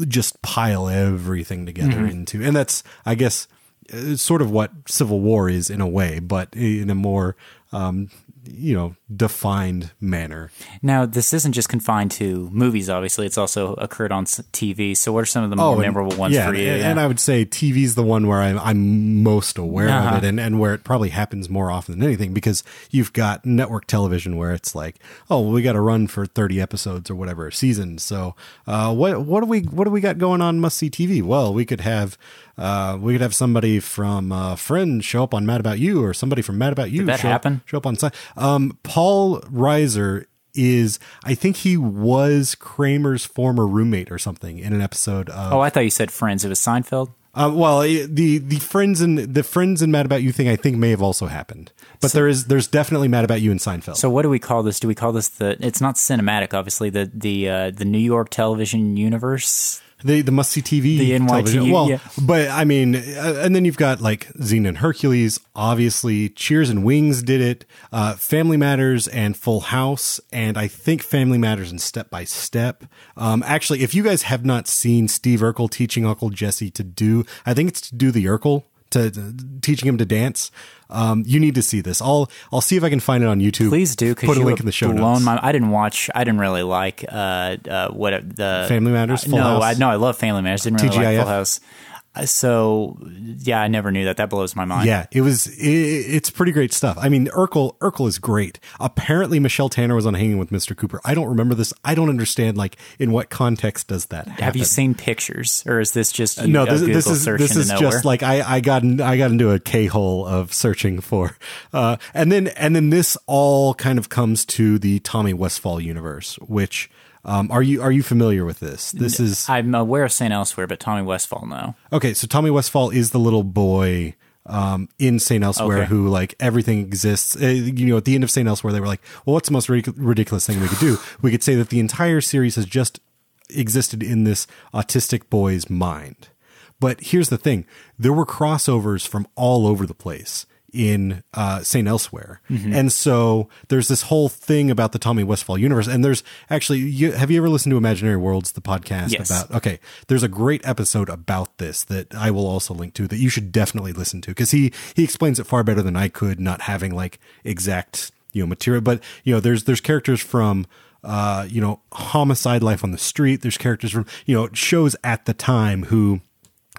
[SPEAKER 1] just pile everything together into and that's i guess uh, sort of what civil war is in a way but in a more um you know defined manner.
[SPEAKER 2] Now, this isn't just confined to movies. Obviously, it's also occurred on TV. So, what are some of the more
[SPEAKER 1] and-
[SPEAKER 2] memorable ones
[SPEAKER 1] Oh, yeah,
[SPEAKER 2] for you?
[SPEAKER 1] And, and I would say TV's the one where I'm, I'm most aware
[SPEAKER 2] Uh-huh.
[SPEAKER 1] of it and, and where it probably happens more often than anything because you've got network television where it's like, oh, well, we got to run for 30 episodes or whatever a season. So, uh, what, what do we, what do we got going on must see TV? Well, we could have, uh, we could have somebody from, uh, Friends show up on Mad About You or somebody from Mad About You.
[SPEAKER 2] that
[SPEAKER 1] show up-
[SPEAKER 2] happen?
[SPEAKER 1] show up on side. Um, Paul Reiser is, I think he was Kramer's former roommate or something in an episode of,
[SPEAKER 2] oh, I thought you said Friends. It was Seinfeld.
[SPEAKER 1] uh, well, the the friends and the friends and Mad About You thing, I think may have also happened, but there is there's definitely Mad About You in Seinfeld.
[SPEAKER 2] So, what do we call this? Do we call this the? It's not cinematic, obviously. The the uh, the New York television universe.
[SPEAKER 1] The the must see TV,
[SPEAKER 2] The NYTU,
[SPEAKER 1] television. Well,
[SPEAKER 2] yeah.
[SPEAKER 1] but I mean, uh, and then you've got like Xena and Hercules, obviously. Cheers and Wings did it. Uh, Family Matters and Full House, and I think Family Matters and Step by Step. Um, actually, if you guys have not seen Steve Urkel teaching Uncle Jesse to do, I think it's to do the Urkel. To, to- teaching him to dance, um, you need to see this. I'll I'll see if I can find it on YouTube.
[SPEAKER 2] Please do
[SPEAKER 1] put a link in the show notes.
[SPEAKER 2] my. I didn't watch. I didn't really like uh, uh, what the
[SPEAKER 1] Family Matters, Full
[SPEAKER 2] no,
[SPEAKER 1] House?
[SPEAKER 2] I no, I love Family Matters. Didn't really like
[SPEAKER 1] TGIF?
[SPEAKER 2] Full House. Uh, So yeah, I never knew that. That blows my mind.
[SPEAKER 1] Yeah, it was. It, it's pretty great stuff. I mean, Urkel Urkel is great. Apparently, Michelle Tanner was on Hanging with Mr. Cooper. I don't remember this. I don't understand. Like, in what context does that happen?
[SPEAKER 2] Have you seen pictures, or is this just you,
[SPEAKER 1] no,
[SPEAKER 2] a
[SPEAKER 1] this, this is
[SPEAKER 2] search
[SPEAKER 1] this is just like I, I got in, I got into a K hole of searching for, uh, and then and then this all kind of comes to the Tommy Westphall universe. Which um, are you are you familiar with this? This is
[SPEAKER 2] I'm aware of Saint Elsewhere, but Tommy Westphall, no.
[SPEAKER 1] Okay, so Tommy Westphall is the little boy um, in St. Elsewhere
[SPEAKER 2] Okay.
[SPEAKER 1] who, like, everything exists. Uh, you know, at the end of St. Elsewhere, they were like, well, what's the most ridic- ridiculous thing we could do? We could say that the entire series has just existed in this autistic boy's mind. But here's the thing there were crossovers from all over the place in uh, St. Elsewhere. And so there's this whole thing about the Tommy Westphall universe. And there's actually, you, have you ever listened to Imaginary Worlds, the podcast
[SPEAKER 2] Yes.
[SPEAKER 1] about Okay, there's a great episode about this that I will also link to that you should definitely listen to because he he explains it far better than I could, not having like exact you know material. But you know, there's there's characters from uh you know homicide life on the street. There's characters from you know shows at the time who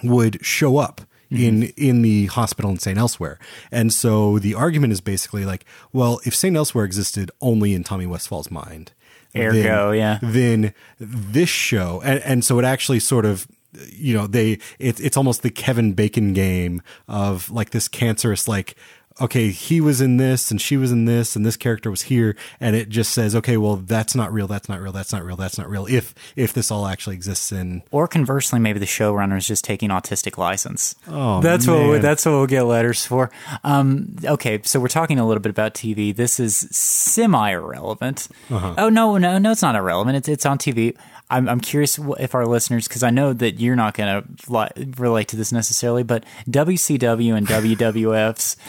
[SPEAKER 1] would show up in mm-hmm. in the hospital in St. Elsewhere. And so the argument is basically like, well, if St. Elsewhere existed only in Tommy Westphall's mind,
[SPEAKER 2] Ergo,
[SPEAKER 1] then,
[SPEAKER 2] yeah.
[SPEAKER 1] then this show and, and so it actually sort of you know they it, it's almost the Kevin Bacon game of like this cancerous like okay he was in this and she was in this and this character was here and it just says okay well that's not real that's not real that's not real that's not real if if this all actually exists in
[SPEAKER 2] Or conversely, maybe the showrunner is just taking autistic license.
[SPEAKER 1] Oh,
[SPEAKER 2] that's what we, that's what we'll get letters for. Um, okay, so we're talking a little bit about TV. This is semi irrelevant.
[SPEAKER 1] Uh-huh.
[SPEAKER 2] Oh no, no, no, it's not irrelevant. It's it's on TV. I'm I'm curious if our listeners, because I know that you're not going to li- relate to this necessarily, but WCW and WWF's.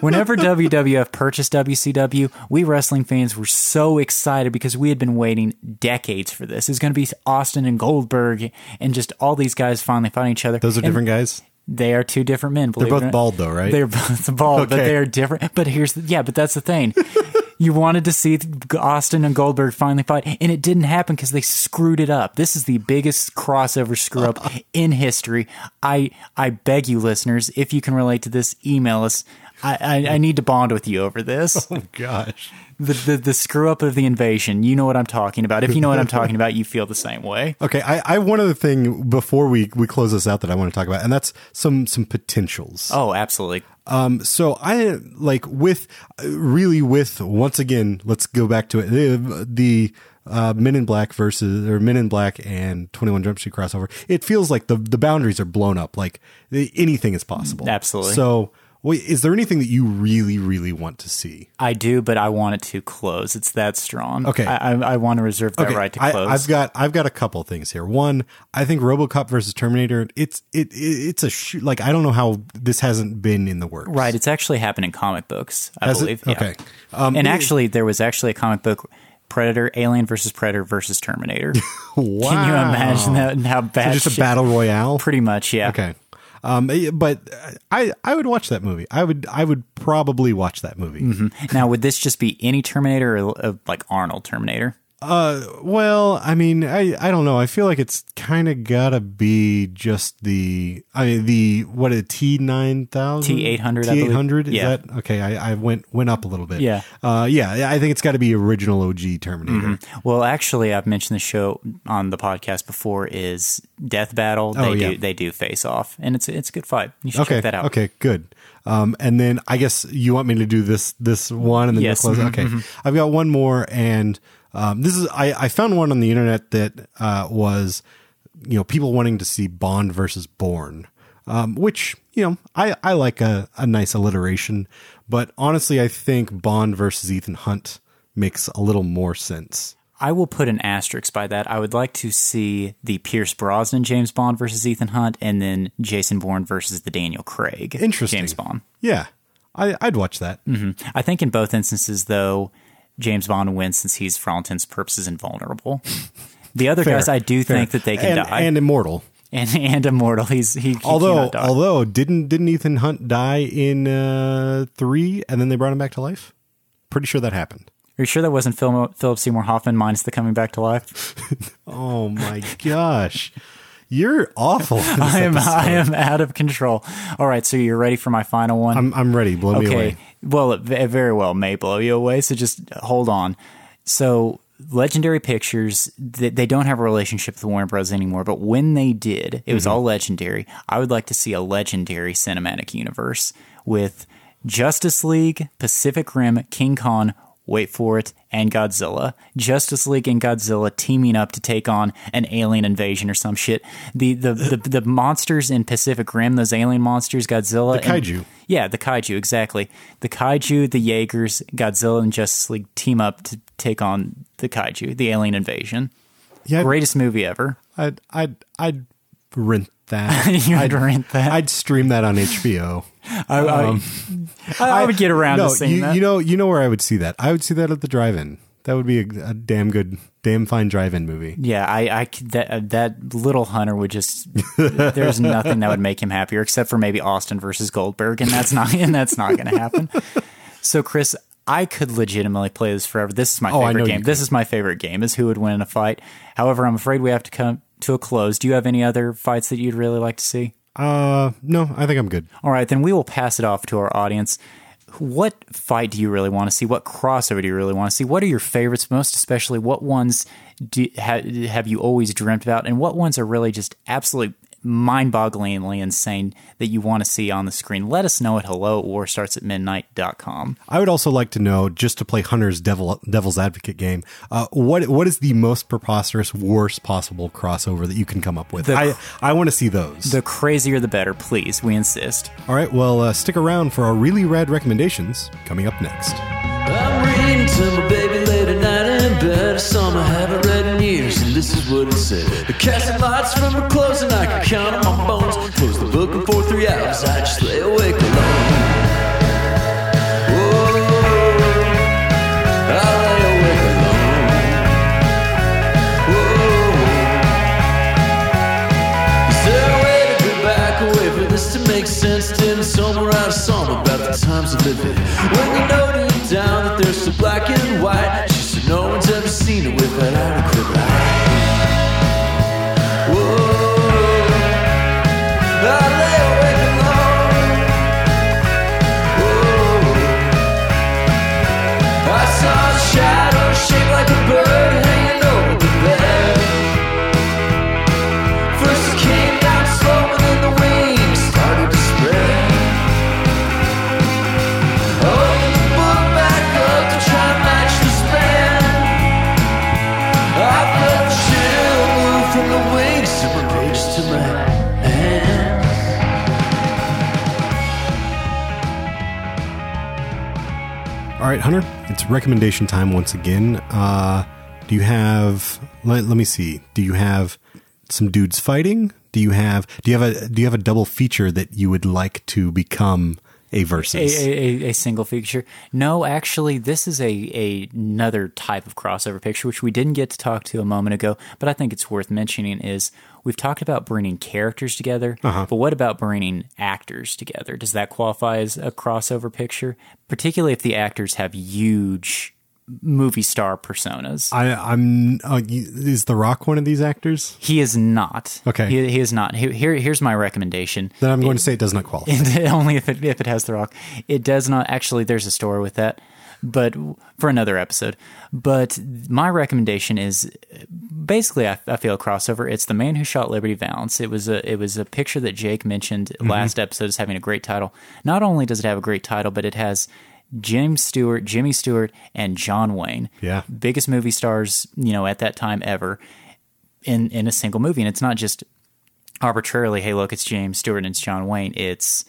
[SPEAKER 2] Whenever WWF purchased WCW, we wrestling fans were so excited because we had been waiting decades for this. It's going to be Austin and Goldberg and just all these guys finally fighting each other.
[SPEAKER 1] those are
[SPEAKER 2] And
[SPEAKER 1] different guys
[SPEAKER 2] They are two different men. They're
[SPEAKER 1] both bald though, right?
[SPEAKER 2] They're both bald, but they are different. But here's the, yeah, but that's the thing. You wanted to see Austin and Goldberg finally fight, and it didn't happen because they screwed it up. This is the biggest crossover screw up in history. I I beg you, listeners, if you can relate to this, email us. I, I, I need to bond with you over this.
[SPEAKER 1] oh gosh
[SPEAKER 2] The, the the screw up of the invasion. You know what I'm talking about. If you know what I'm talking about, you feel the same way.
[SPEAKER 1] Okay, I, I one other thing before we we close this out that I want to talk about, and that's some some potentials.
[SPEAKER 2] Oh, absolutely.
[SPEAKER 1] Um, so I like with really with once again, let's go back to it. The, the uh, Men in Black versus or Men in Black and Twenty One Jump Street crossover. It feels like the the boundaries are blown up. Like anything is possible.
[SPEAKER 2] Absolutely.
[SPEAKER 1] So. Wait, is there anything that you really, really want to see?
[SPEAKER 2] I do, but I want it to close. It's that strong.
[SPEAKER 1] Okay.
[SPEAKER 2] I, I, I want to reserve that right to close.
[SPEAKER 1] I've got I've got a couple things here. One, I think RoboCop versus Terminator. It's it, it it's a shoot. Like I don't know how this hasn't been in the works.
[SPEAKER 2] right. It's actually happened in comic books, I
[SPEAKER 1] Has it?
[SPEAKER 2] believe. Yeah.
[SPEAKER 1] Okay. Um,
[SPEAKER 2] and actually, there was actually a comic book. Predator, Alien versus Predator versus Terminator.
[SPEAKER 1] Wow.
[SPEAKER 2] Can you imagine that and how bad? It is?
[SPEAKER 1] Just a battle royale?
[SPEAKER 2] Pretty much, yeah.
[SPEAKER 1] Okay. Um, eh, but I I would watch that movie. I would I would probably watch that movie.
[SPEAKER 2] Now, would this just be any Terminator or uh, like Arnold Terminator?
[SPEAKER 1] Uh, well, I mean, I I don't know. I feel like it's kind of gotta be just the I mean the what a T nine thousand
[SPEAKER 2] T800, I
[SPEAKER 1] T eight hundred
[SPEAKER 2] believe.
[SPEAKER 1] is
[SPEAKER 2] Yeah.
[SPEAKER 1] that okay? I, I went went up a little bit.
[SPEAKER 2] Yeah.
[SPEAKER 1] Uh, yeah. I think it's got to be original OG Terminator.
[SPEAKER 2] Well, actually, I've mentioned the show on the podcast before. Is Death Battle? They
[SPEAKER 1] Oh, yeah.
[SPEAKER 2] do they do face off, and it's it's a good fight. You should
[SPEAKER 1] Okay.
[SPEAKER 2] check that out.
[SPEAKER 1] Okay. Good. Um, and then I guess you want me to do this this one and then
[SPEAKER 2] Yes.
[SPEAKER 1] close.
[SPEAKER 2] Mhm,
[SPEAKER 1] Okay.
[SPEAKER 2] mhm.
[SPEAKER 1] I've got one more, and um, this is I I found one on the internet that uh, was you know people wanting to see Bond versus Bourne, um, which you know I I like a a nice alliteration, but honestly I think Bond versus Ethan Hunt makes a little more sense.
[SPEAKER 2] I will put an asterisk by that. I would like to see the Pierce Brosnan James Bond versus Ethan Hunt, and then Jason Bourne versus the Daniel Craig
[SPEAKER 1] Interesting.
[SPEAKER 2] James Bond.
[SPEAKER 1] Yeah, I I'd watch that.
[SPEAKER 2] hmm I think in both instances, though, James Bond wins since he's, for all intents purposes, invulnerable. The other
[SPEAKER 1] Fair,
[SPEAKER 2] guys, I do
[SPEAKER 1] fair.
[SPEAKER 2] think that they can
[SPEAKER 1] and,
[SPEAKER 2] die
[SPEAKER 1] and immortal.
[SPEAKER 2] and, and immortal. He's he. he
[SPEAKER 1] although although didn't didn't Ethan Hunt die in uh, three and then they brought him back to life? Pretty sure that happened.
[SPEAKER 2] Are you sure that wasn't Phil, Philip Seymour Hoffman minus the coming back to life?
[SPEAKER 1] Oh my gosh, you're awful.
[SPEAKER 2] I am
[SPEAKER 1] episode.
[SPEAKER 2] I am out of control. All right, so you're ready for my final one?
[SPEAKER 1] I'm I'm ready. Blow me
[SPEAKER 2] okay.
[SPEAKER 1] away.
[SPEAKER 2] Well, it very well may blow you away. So just hold on. So Legendary Pictures, they, they don't have a relationship with Warner Bros. anymore, but when they did, it was
[SPEAKER 1] Mm-hmm.
[SPEAKER 2] all legendary. I would like to see a legendary cinematic universe with Justice League, Pacific Rim, King Kong, wait for it, and Godzilla. Justice League and Godzilla teaming up to take on an alien invasion or some shit. The the the, the monsters in Pacific Rim, those alien monsters, Godzilla,
[SPEAKER 1] The
[SPEAKER 2] and-
[SPEAKER 1] kaiju.
[SPEAKER 2] yeah, the kaiju, exactly. The kaiju, the Jaegers, Godzilla, and Justice League team up to take on the kaiju, the alien invasion.
[SPEAKER 1] Yeah,
[SPEAKER 2] Greatest movie ever.
[SPEAKER 1] I'd I'd I'd rent that. I'd
[SPEAKER 2] rent that?
[SPEAKER 1] I'd stream that on HBO.
[SPEAKER 2] I, I, I, I would get around
[SPEAKER 1] no,
[SPEAKER 2] to seeing
[SPEAKER 1] you,
[SPEAKER 2] that.
[SPEAKER 1] you know you know where I would see that. I would see that at the drive-in. That would be a, a damn good, damn fine drive-in movie.
[SPEAKER 2] yeah, I, I that uh, that little hunter would just. there's nothing that would make him happier except for maybe Austin versus Goldberg, and that's not and that's not going to happen. So, Chris, I could legitimately play this forever. This is my
[SPEAKER 1] Oh,
[SPEAKER 2] favorite game. This is my favorite game. Is who would win in a fight. However, I'm afraid we have to come to a close. Do you have any other fights that you'd really like to see?
[SPEAKER 1] Uh, no, I think I'm good.
[SPEAKER 2] All right, then we will pass it off to our audience. What fight do you really want to see? What crossover do you really want to see? What are your favorites, most especially? What ones do, ha, have you always dreamt about? And what ones are really just absolutely mind bogglingly insane that you want to see on the screen? Let us know at hello or starts at warstartsatmidnight.com.
[SPEAKER 1] I would also like to know, just to play Hunter's devil, devil's advocate game, uh, what what is the most preposterous, worst possible crossover that you can come up with?
[SPEAKER 2] The-
[SPEAKER 1] I I want to see those.
[SPEAKER 2] The crazier the better, please. We insist.
[SPEAKER 1] All right, well, uh, stick around for our really rad recommendations coming up next.
[SPEAKER 7] Years, and this is what it said. The casting lights from her clothes, and I can count on my bones. Close the book, and for three hours, I just lay awake alone. A a sense? A about the times? When you know deep down that they're so black and white, she said no one's ever seen it without adequate
[SPEAKER 1] All right, Hunter, it's recommendation time once again. Uh, do you have? Let, let me see. Do you have some dudes fighting? Do you have? Do you have a? Do you have a double feature that you would like to become a versus?
[SPEAKER 2] a, a, a single feature. No, actually, this is a, a another type of crossover picture, which we didn't get to talk to a moment ago, but I think it's worth mentioning is we've talked about bringing characters together,
[SPEAKER 1] Uh-huh.
[SPEAKER 2] but what about bringing actors together? Does that qualify as a crossover picture? Particularly if the actors have huge movie star personas.
[SPEAKER 1] I, I'm. Uh, is The Rock one of these actors?
[SPEAKER 2] he is not.
[SPEAKER 1] Okay.
[SPEAKER 2] He, he is not. Here, here- here's my recommendation.
[SPEAKER 1] Then I'm going to say it does not qualify.
[SPEAKER 2] only if it if it has the rock. It does not actually. There's a story with that, but for another episode. But my recommendation is basically I, I feel a crossover. It's the man who shot Liberty Valance. It was a it was a picture that Jake mentioned mm-hmm. last episode as having a great title. Not only does it have a great title, but it has. James Stewart, Jimmy Stewart, and John Wayne.
[SPEAKER 1] Yeah.
[SPEAKER 2] Biggest movie stars, you know, at that time ever in in a single movie. And it's not just arbitrarily, hey, look, it's James Stewart and it's John Wayne. It's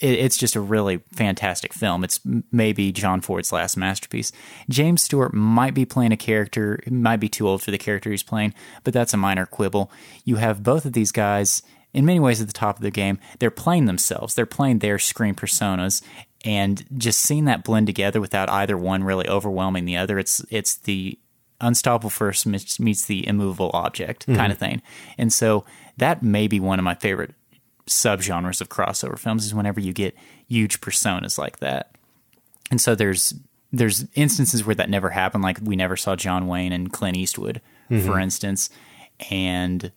[SPEAKER 2] it, it's just a really fantastic film. It's maybe John Ford's last masterpiece. James Stewart might be playing a character, might be too old for the character he's playing, but that's a minor quibble. You have both of these guys in many ways at the top of the game. They're playing themselves. They're playing their screen personas. And just seeing that blend together without either one really overwhelming the other, it's it's the unstoppable first meets meets the immovable object kind mm-hmm. of thing. And so that may be one of my favorite subgenres of crossover films is whenever you get huge personas like that. And so there's there's instances where that never happened, like we never saw John Wayne and Clint Eastwood, for mm-hmm. instance. And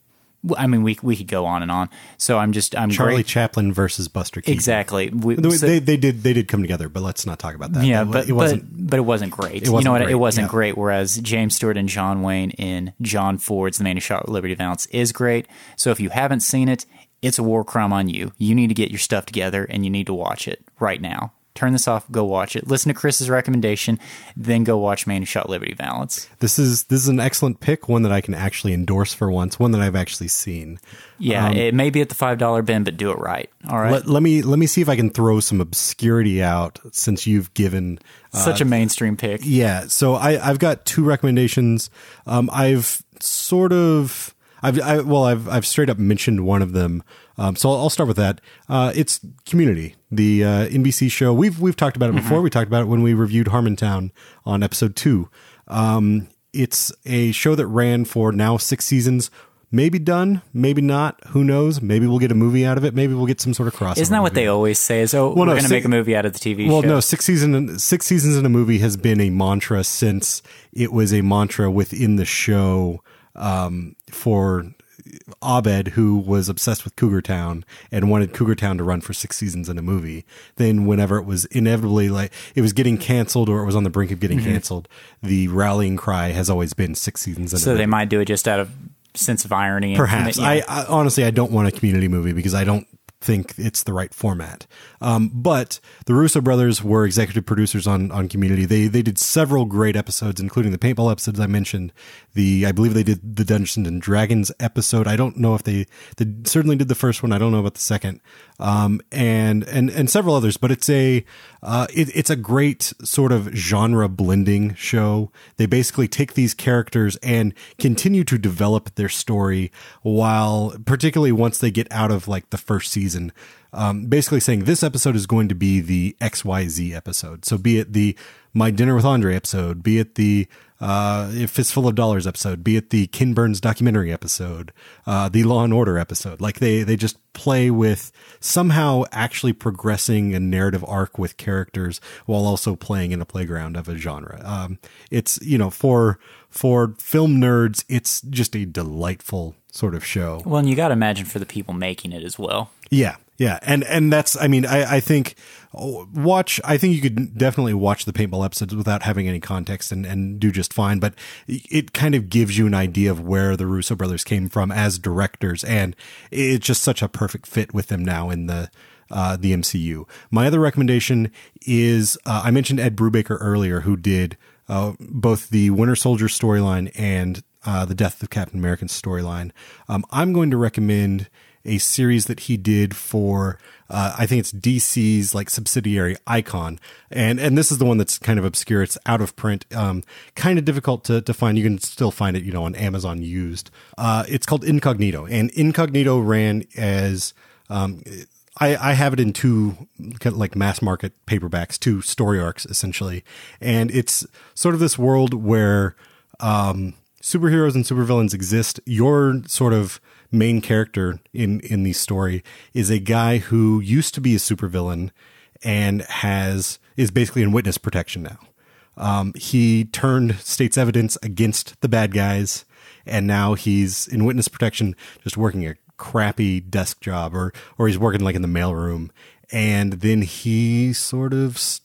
[SPEAKER 2] I mean, we we could go on and on. So I'm just I'm
[SPEAKER 1] Charlie
[SPEAKER 2] great.
[SPEAKER 1] Chaplin versus Buster Keaton.
[SPEAKER 2] exactly. We,
[SPEAKER 1] They,
[SPEAKER 2] so-
[SPEAKER 1] they, did they did come together, but let's not talk about that.
[SPEAKER 2] yeah,
[SPEAKER 1] It
[SPEAKER 2] but
[SPEAKER 1] it wasn't.
[SPEAKER 2] but, but it wasn't great. you
[SPEAKER 1] wasn't
[SPEAKER 2] know what?
[SPEAKER 1] great,
[SPEAKER 2] It wasn't
[SPEAKER 1] yeah.
[SPEAKER 2] great. Whereas James Stewart and John Wayne in John Ford's The Man Who Shot Liberty Valance is great. So if you haven't seen it, it's a war crime on you. You need to get your stuff together and you need to watch it right now. Turn this off, go watch it. Listen to Chris's recommendation, then go watch Man Who Shot Liberty Valance.
[SPEAKER 1] this is this is an excellent pick, one that I can actually endorse for once, one that I've actually seen.
[SPEAKER 2] Yeah, it may be at the five dollar bin, but do it right. All right.
[SPEAKER 1] Let, let me let me see if I can throw some obscurity out since you've given
[SPEAKER 2] Such a mainstream pick.
[SPEAKER 1] Yeah, so I, I've got two recommendations. Um, I've sort of, I've, I, well, I've, I've straight up mentioned one of them. Um, so I'll, I'll start with that. Uh, it's Community, the uh, NBC show. We've we've talked about it before. We talked about it when we reviewed Harmontown on episode two. Um, it's a show that ran for now six seasons. Maybe done, maybe not. Who knows? Maybe we'll get a movie out of it. Maybe we'll get some sort of crossover.
[SPEAKER 2] Isn't that what
[SPEAKER 1] movie.
[SPEAKER 2] they always say? Is oh, we're
[SPEAKER 1] no,
[SPEAKER 2] going to make a movie out of the TV show?
[SPEAKER 1] Well,
[SPEAKER 2] show?
[SPEAKER 1] no, six season six seasons in a movie has been a mantra since it was a mantra within the show um, for Abed, who was obsessed with Cougar Town and wanted Cougar Town to run for six seasons in a movie. Then, whenever it was inevitably like it was getting canceled or it was on the brink of getting canceled, the rallying cry has always been six seasons in a
[SPEAKER 2] so they might do it just out of sense of irony. and-
[SPEAKER 1] Perhaps.
[SPEAKER 2] yeah.
[SPEAKER 1] I, I honestly I don't want a community movie because I don't think it's the right format. Um, but the Russo brothers were executive producers on on Community. They they did several great episodes, including the paintball episodes I mentioned. The I believe they did the Dungeons and Dragons episode. I don't know if they they certainly did the first one. I don't know about the second. Um, and and and several others. But it's a uh, it, it's a great sort of genre blending show. They basically take these characters and continue to develop their story while, particularly once they get out of like the first season, um, basically saying this episode is going to be the XYZ episode. So be it the My Dinner with Andre episode, be it the uh, Fistful of Dollars episode, be it the Ken Burns documentary episode, uh, the Law and Order episode. Like they, they just play with somehow actually progressing a narrative arc with characters while also playing in a playground of a genre. Um, it's, you know, for, for film nerds, it's just a delightful sort of show.
[SPEAKER 2] well, and you got to imagine for the people making it as well.
[SPEAKER 1] Yeah, yeah, and and that's I mean I I think oh, watch I think you could definitely watch the paintball episodes without having any context and and do just fine. But it kind of gives you an idea of where the Russo brothers came from as directors, and it's just such a perfect fit with them now in the. Uh, the MCU. My other recommendation is uh, I mentioned Ed Brubaker earlier, who did uh, both the Winter Soldier storyline and uh, the Death of Captain American storyline. Um, I'm going to recommend a series that he did for uh, I think it's DC's like subsidiary Icon, and and this is the one that's kind of obscure. It's out of print, um, kind of difficult to, to find. You can still find it, you know, on Amazon used. Uh, it's called Incognito, and Incognito ran as um, I, I have it in two like mass market paperbacks, two story arcs essentially, and it's sort of this world where um, superheroes and supervillains exist. Your sort of main character in in the story is a guy who used to be a supervillain and has is basically in witness protection now. Um, he turned state's evidence against the bad guys, and now he's in witness protection, just working a crappy desk job, or or he's working like in the mailroom, and then he sort of s-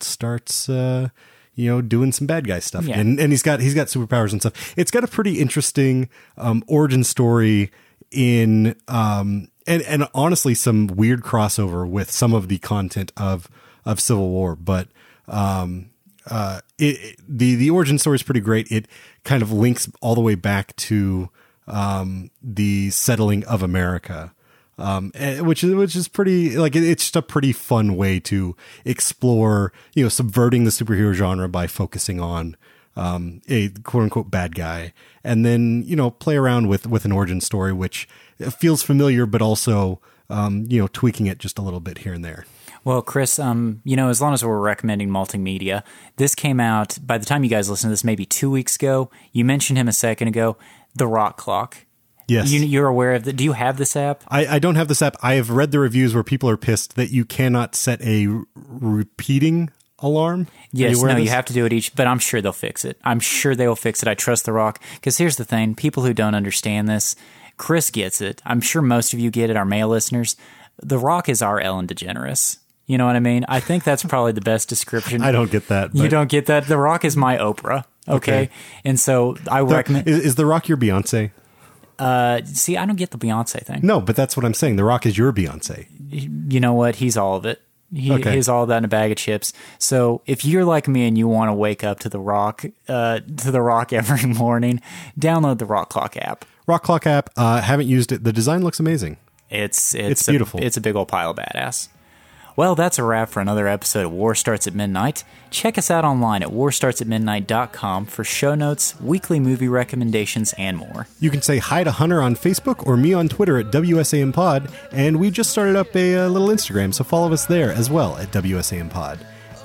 [SPEAKER 1] starts. Uh, you know, doing some bad guy stuff,
[SPEAKER 2] Yeah.
[SPEAKER 1] and and he's got he's got superpowers and stuff. It's got a pretty interesting um, origin story in um, and and honestly some weird crossover with some of the content of of Civil War, but um, uh, it, it- the the origin story is pretty great. It kind of links all the way back to um, the settling of America, um, eh, which is which is pretty like it, it's just a pretty fun way to explore you know subverting the superhero genre by focusing on um, a quote unquote bad guy, and then you know play around with with an origin story which feels familiar, but also um, you know tweaking it just a little bit here and there.
[SPEAKER 2] Well, Chris, um, you know, as long as we're recommending multimedia, this came out by the time you guys listen to this, maybe two weeks ago. You mentioned him a second ago, the Rock Clock.
[SPEAKER 1] Yes,
[SPEAKER 2] You, you're aware of that. Do you have this app?
[SPEAKER 1] I, I don't have this app. I have read the reviews where people are pissed that you cannot set a r- repeating alarm.
[SPEAKER 2] Yes,
[SPEAKER 1] aware
[SPEAKER 2] no, you have to do it each, but I'm sure they'll fix it. I'm sure they will fix it. I trust The Rock. Because here's the thing people who don't understand this, Chris gets it. I'm sure most of you get it, our male listeners. The Rock is our Ellen DeGeneres. You know what I mean? I think that's probably the best description.
[SPEAKER 1] I don't get that.
[SPEAKER 2] You don't get that? The Rock is my Oprah. Okay.
[SPEAKER 1] Okay.
[SPEAKER 2] And so I
[SPEAKER 1] The-
[SPEAKER 2] recommend.
[SPEAKER 1] is, is The Rock your Beyonce?
[SPEAKER 2] Uh, see, I don't get the Beyonce thing.
[SPEAKER 1] No, but that's what I'm saying. The Rock is your Beyonce.
[SPEAKER 2] you know what? He's all of it. He,
[SPEAKER 1] Okay.
[SPEAKER 2] He's all of that in a bag of chips. So if you're like me and you want to wake up to the rock, uh, to the rock every morning, download the Rock Clock app.
[SPEAKER 1] Rock Clock app. Uh, haven't used it. The design looks amazing.
[SPEAKER 2] It's it's,
[SPEAKER 1] It's
[SPEAKER 2] a-
[SPEAKER 1] beautiful.
[SPEAKER 2] it's a big old pile of badass. Well, that's a wrap for another episode of War Starts at Midnight. Check us out online at warstartsatmidnight.com for show notes, weekly movie recommendations, and more.
[SPEAKER 1] You can say hi to Hunter on Facebook or me on Twitter at WSAM Pod, and we just started up a, uh little Instagram, so follow us there as well at WSAM Pod.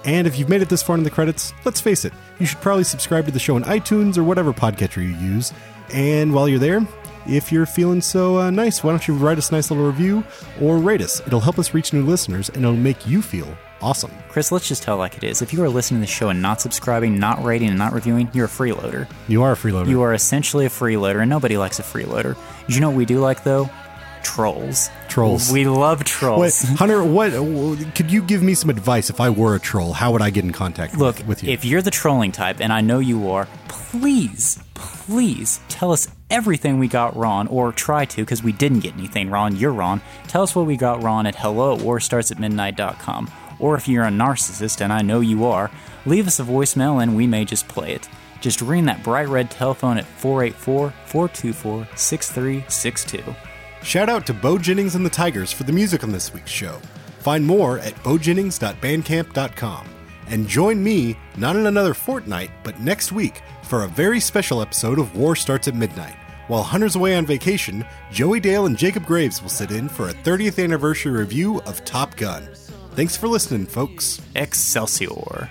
[SPEAKER 1] And if you've made it this far in the credits, let's face it, you should probably subscribe to the show on iTunes or whatever podcatcher you use. And while you're there, if you're feeling so uh, nice, why don't you write us a nice little review or rate us? It'll help us reach new listeners and it'll make you feel awesome.
[SPEAKER 2] Chris, let's just tell it like it is. If you are listening to the show and not subscribing, not rating, and not reviewing, you're a freeloader.
[SPEAKER 1] You are a freeloader.
[SPEAKER 2] You are essentially a freeloader, and nobody likes a freeloader. Do you know what we do like, though? Trolls.
[SPEAKER 1] Trolls.
[SPEAKER 2] We love trolls.
[SPEAKER 1] Hunter, what could you give me some advice if I were a troll? How would I get in contact
[SPEAKER 2] Look,
[SPEAKER 1] with, with you?
[SPEAKER 2] if you're the trolling type, and I know you are, please, please tell us everything we got wrong, or try to, because we didn't get anything wrong. You're wrong. Tell us what we got wrong at hello at warstartsatmidnight.com. Or if you're a narcissist, and I know you are, leave us a voicemail and we may just play it. Just ring that bright red telephone at 484 424 6362.
[SPEAKER 1] Shout out to Bo Jennings and the Tigers for the music on this week's show. Find more at bojennings.bandcamp.com. And join me, not in another fortnight, but next week, for a very special episode of War Starts at Midnight. While Hunter's away on vacation, Joey Dale and Jacob Graves will sit in for a 30th anniversary review of Top Gun. Thanks for listening, folks.
[SPEAKER 2] Excelsior.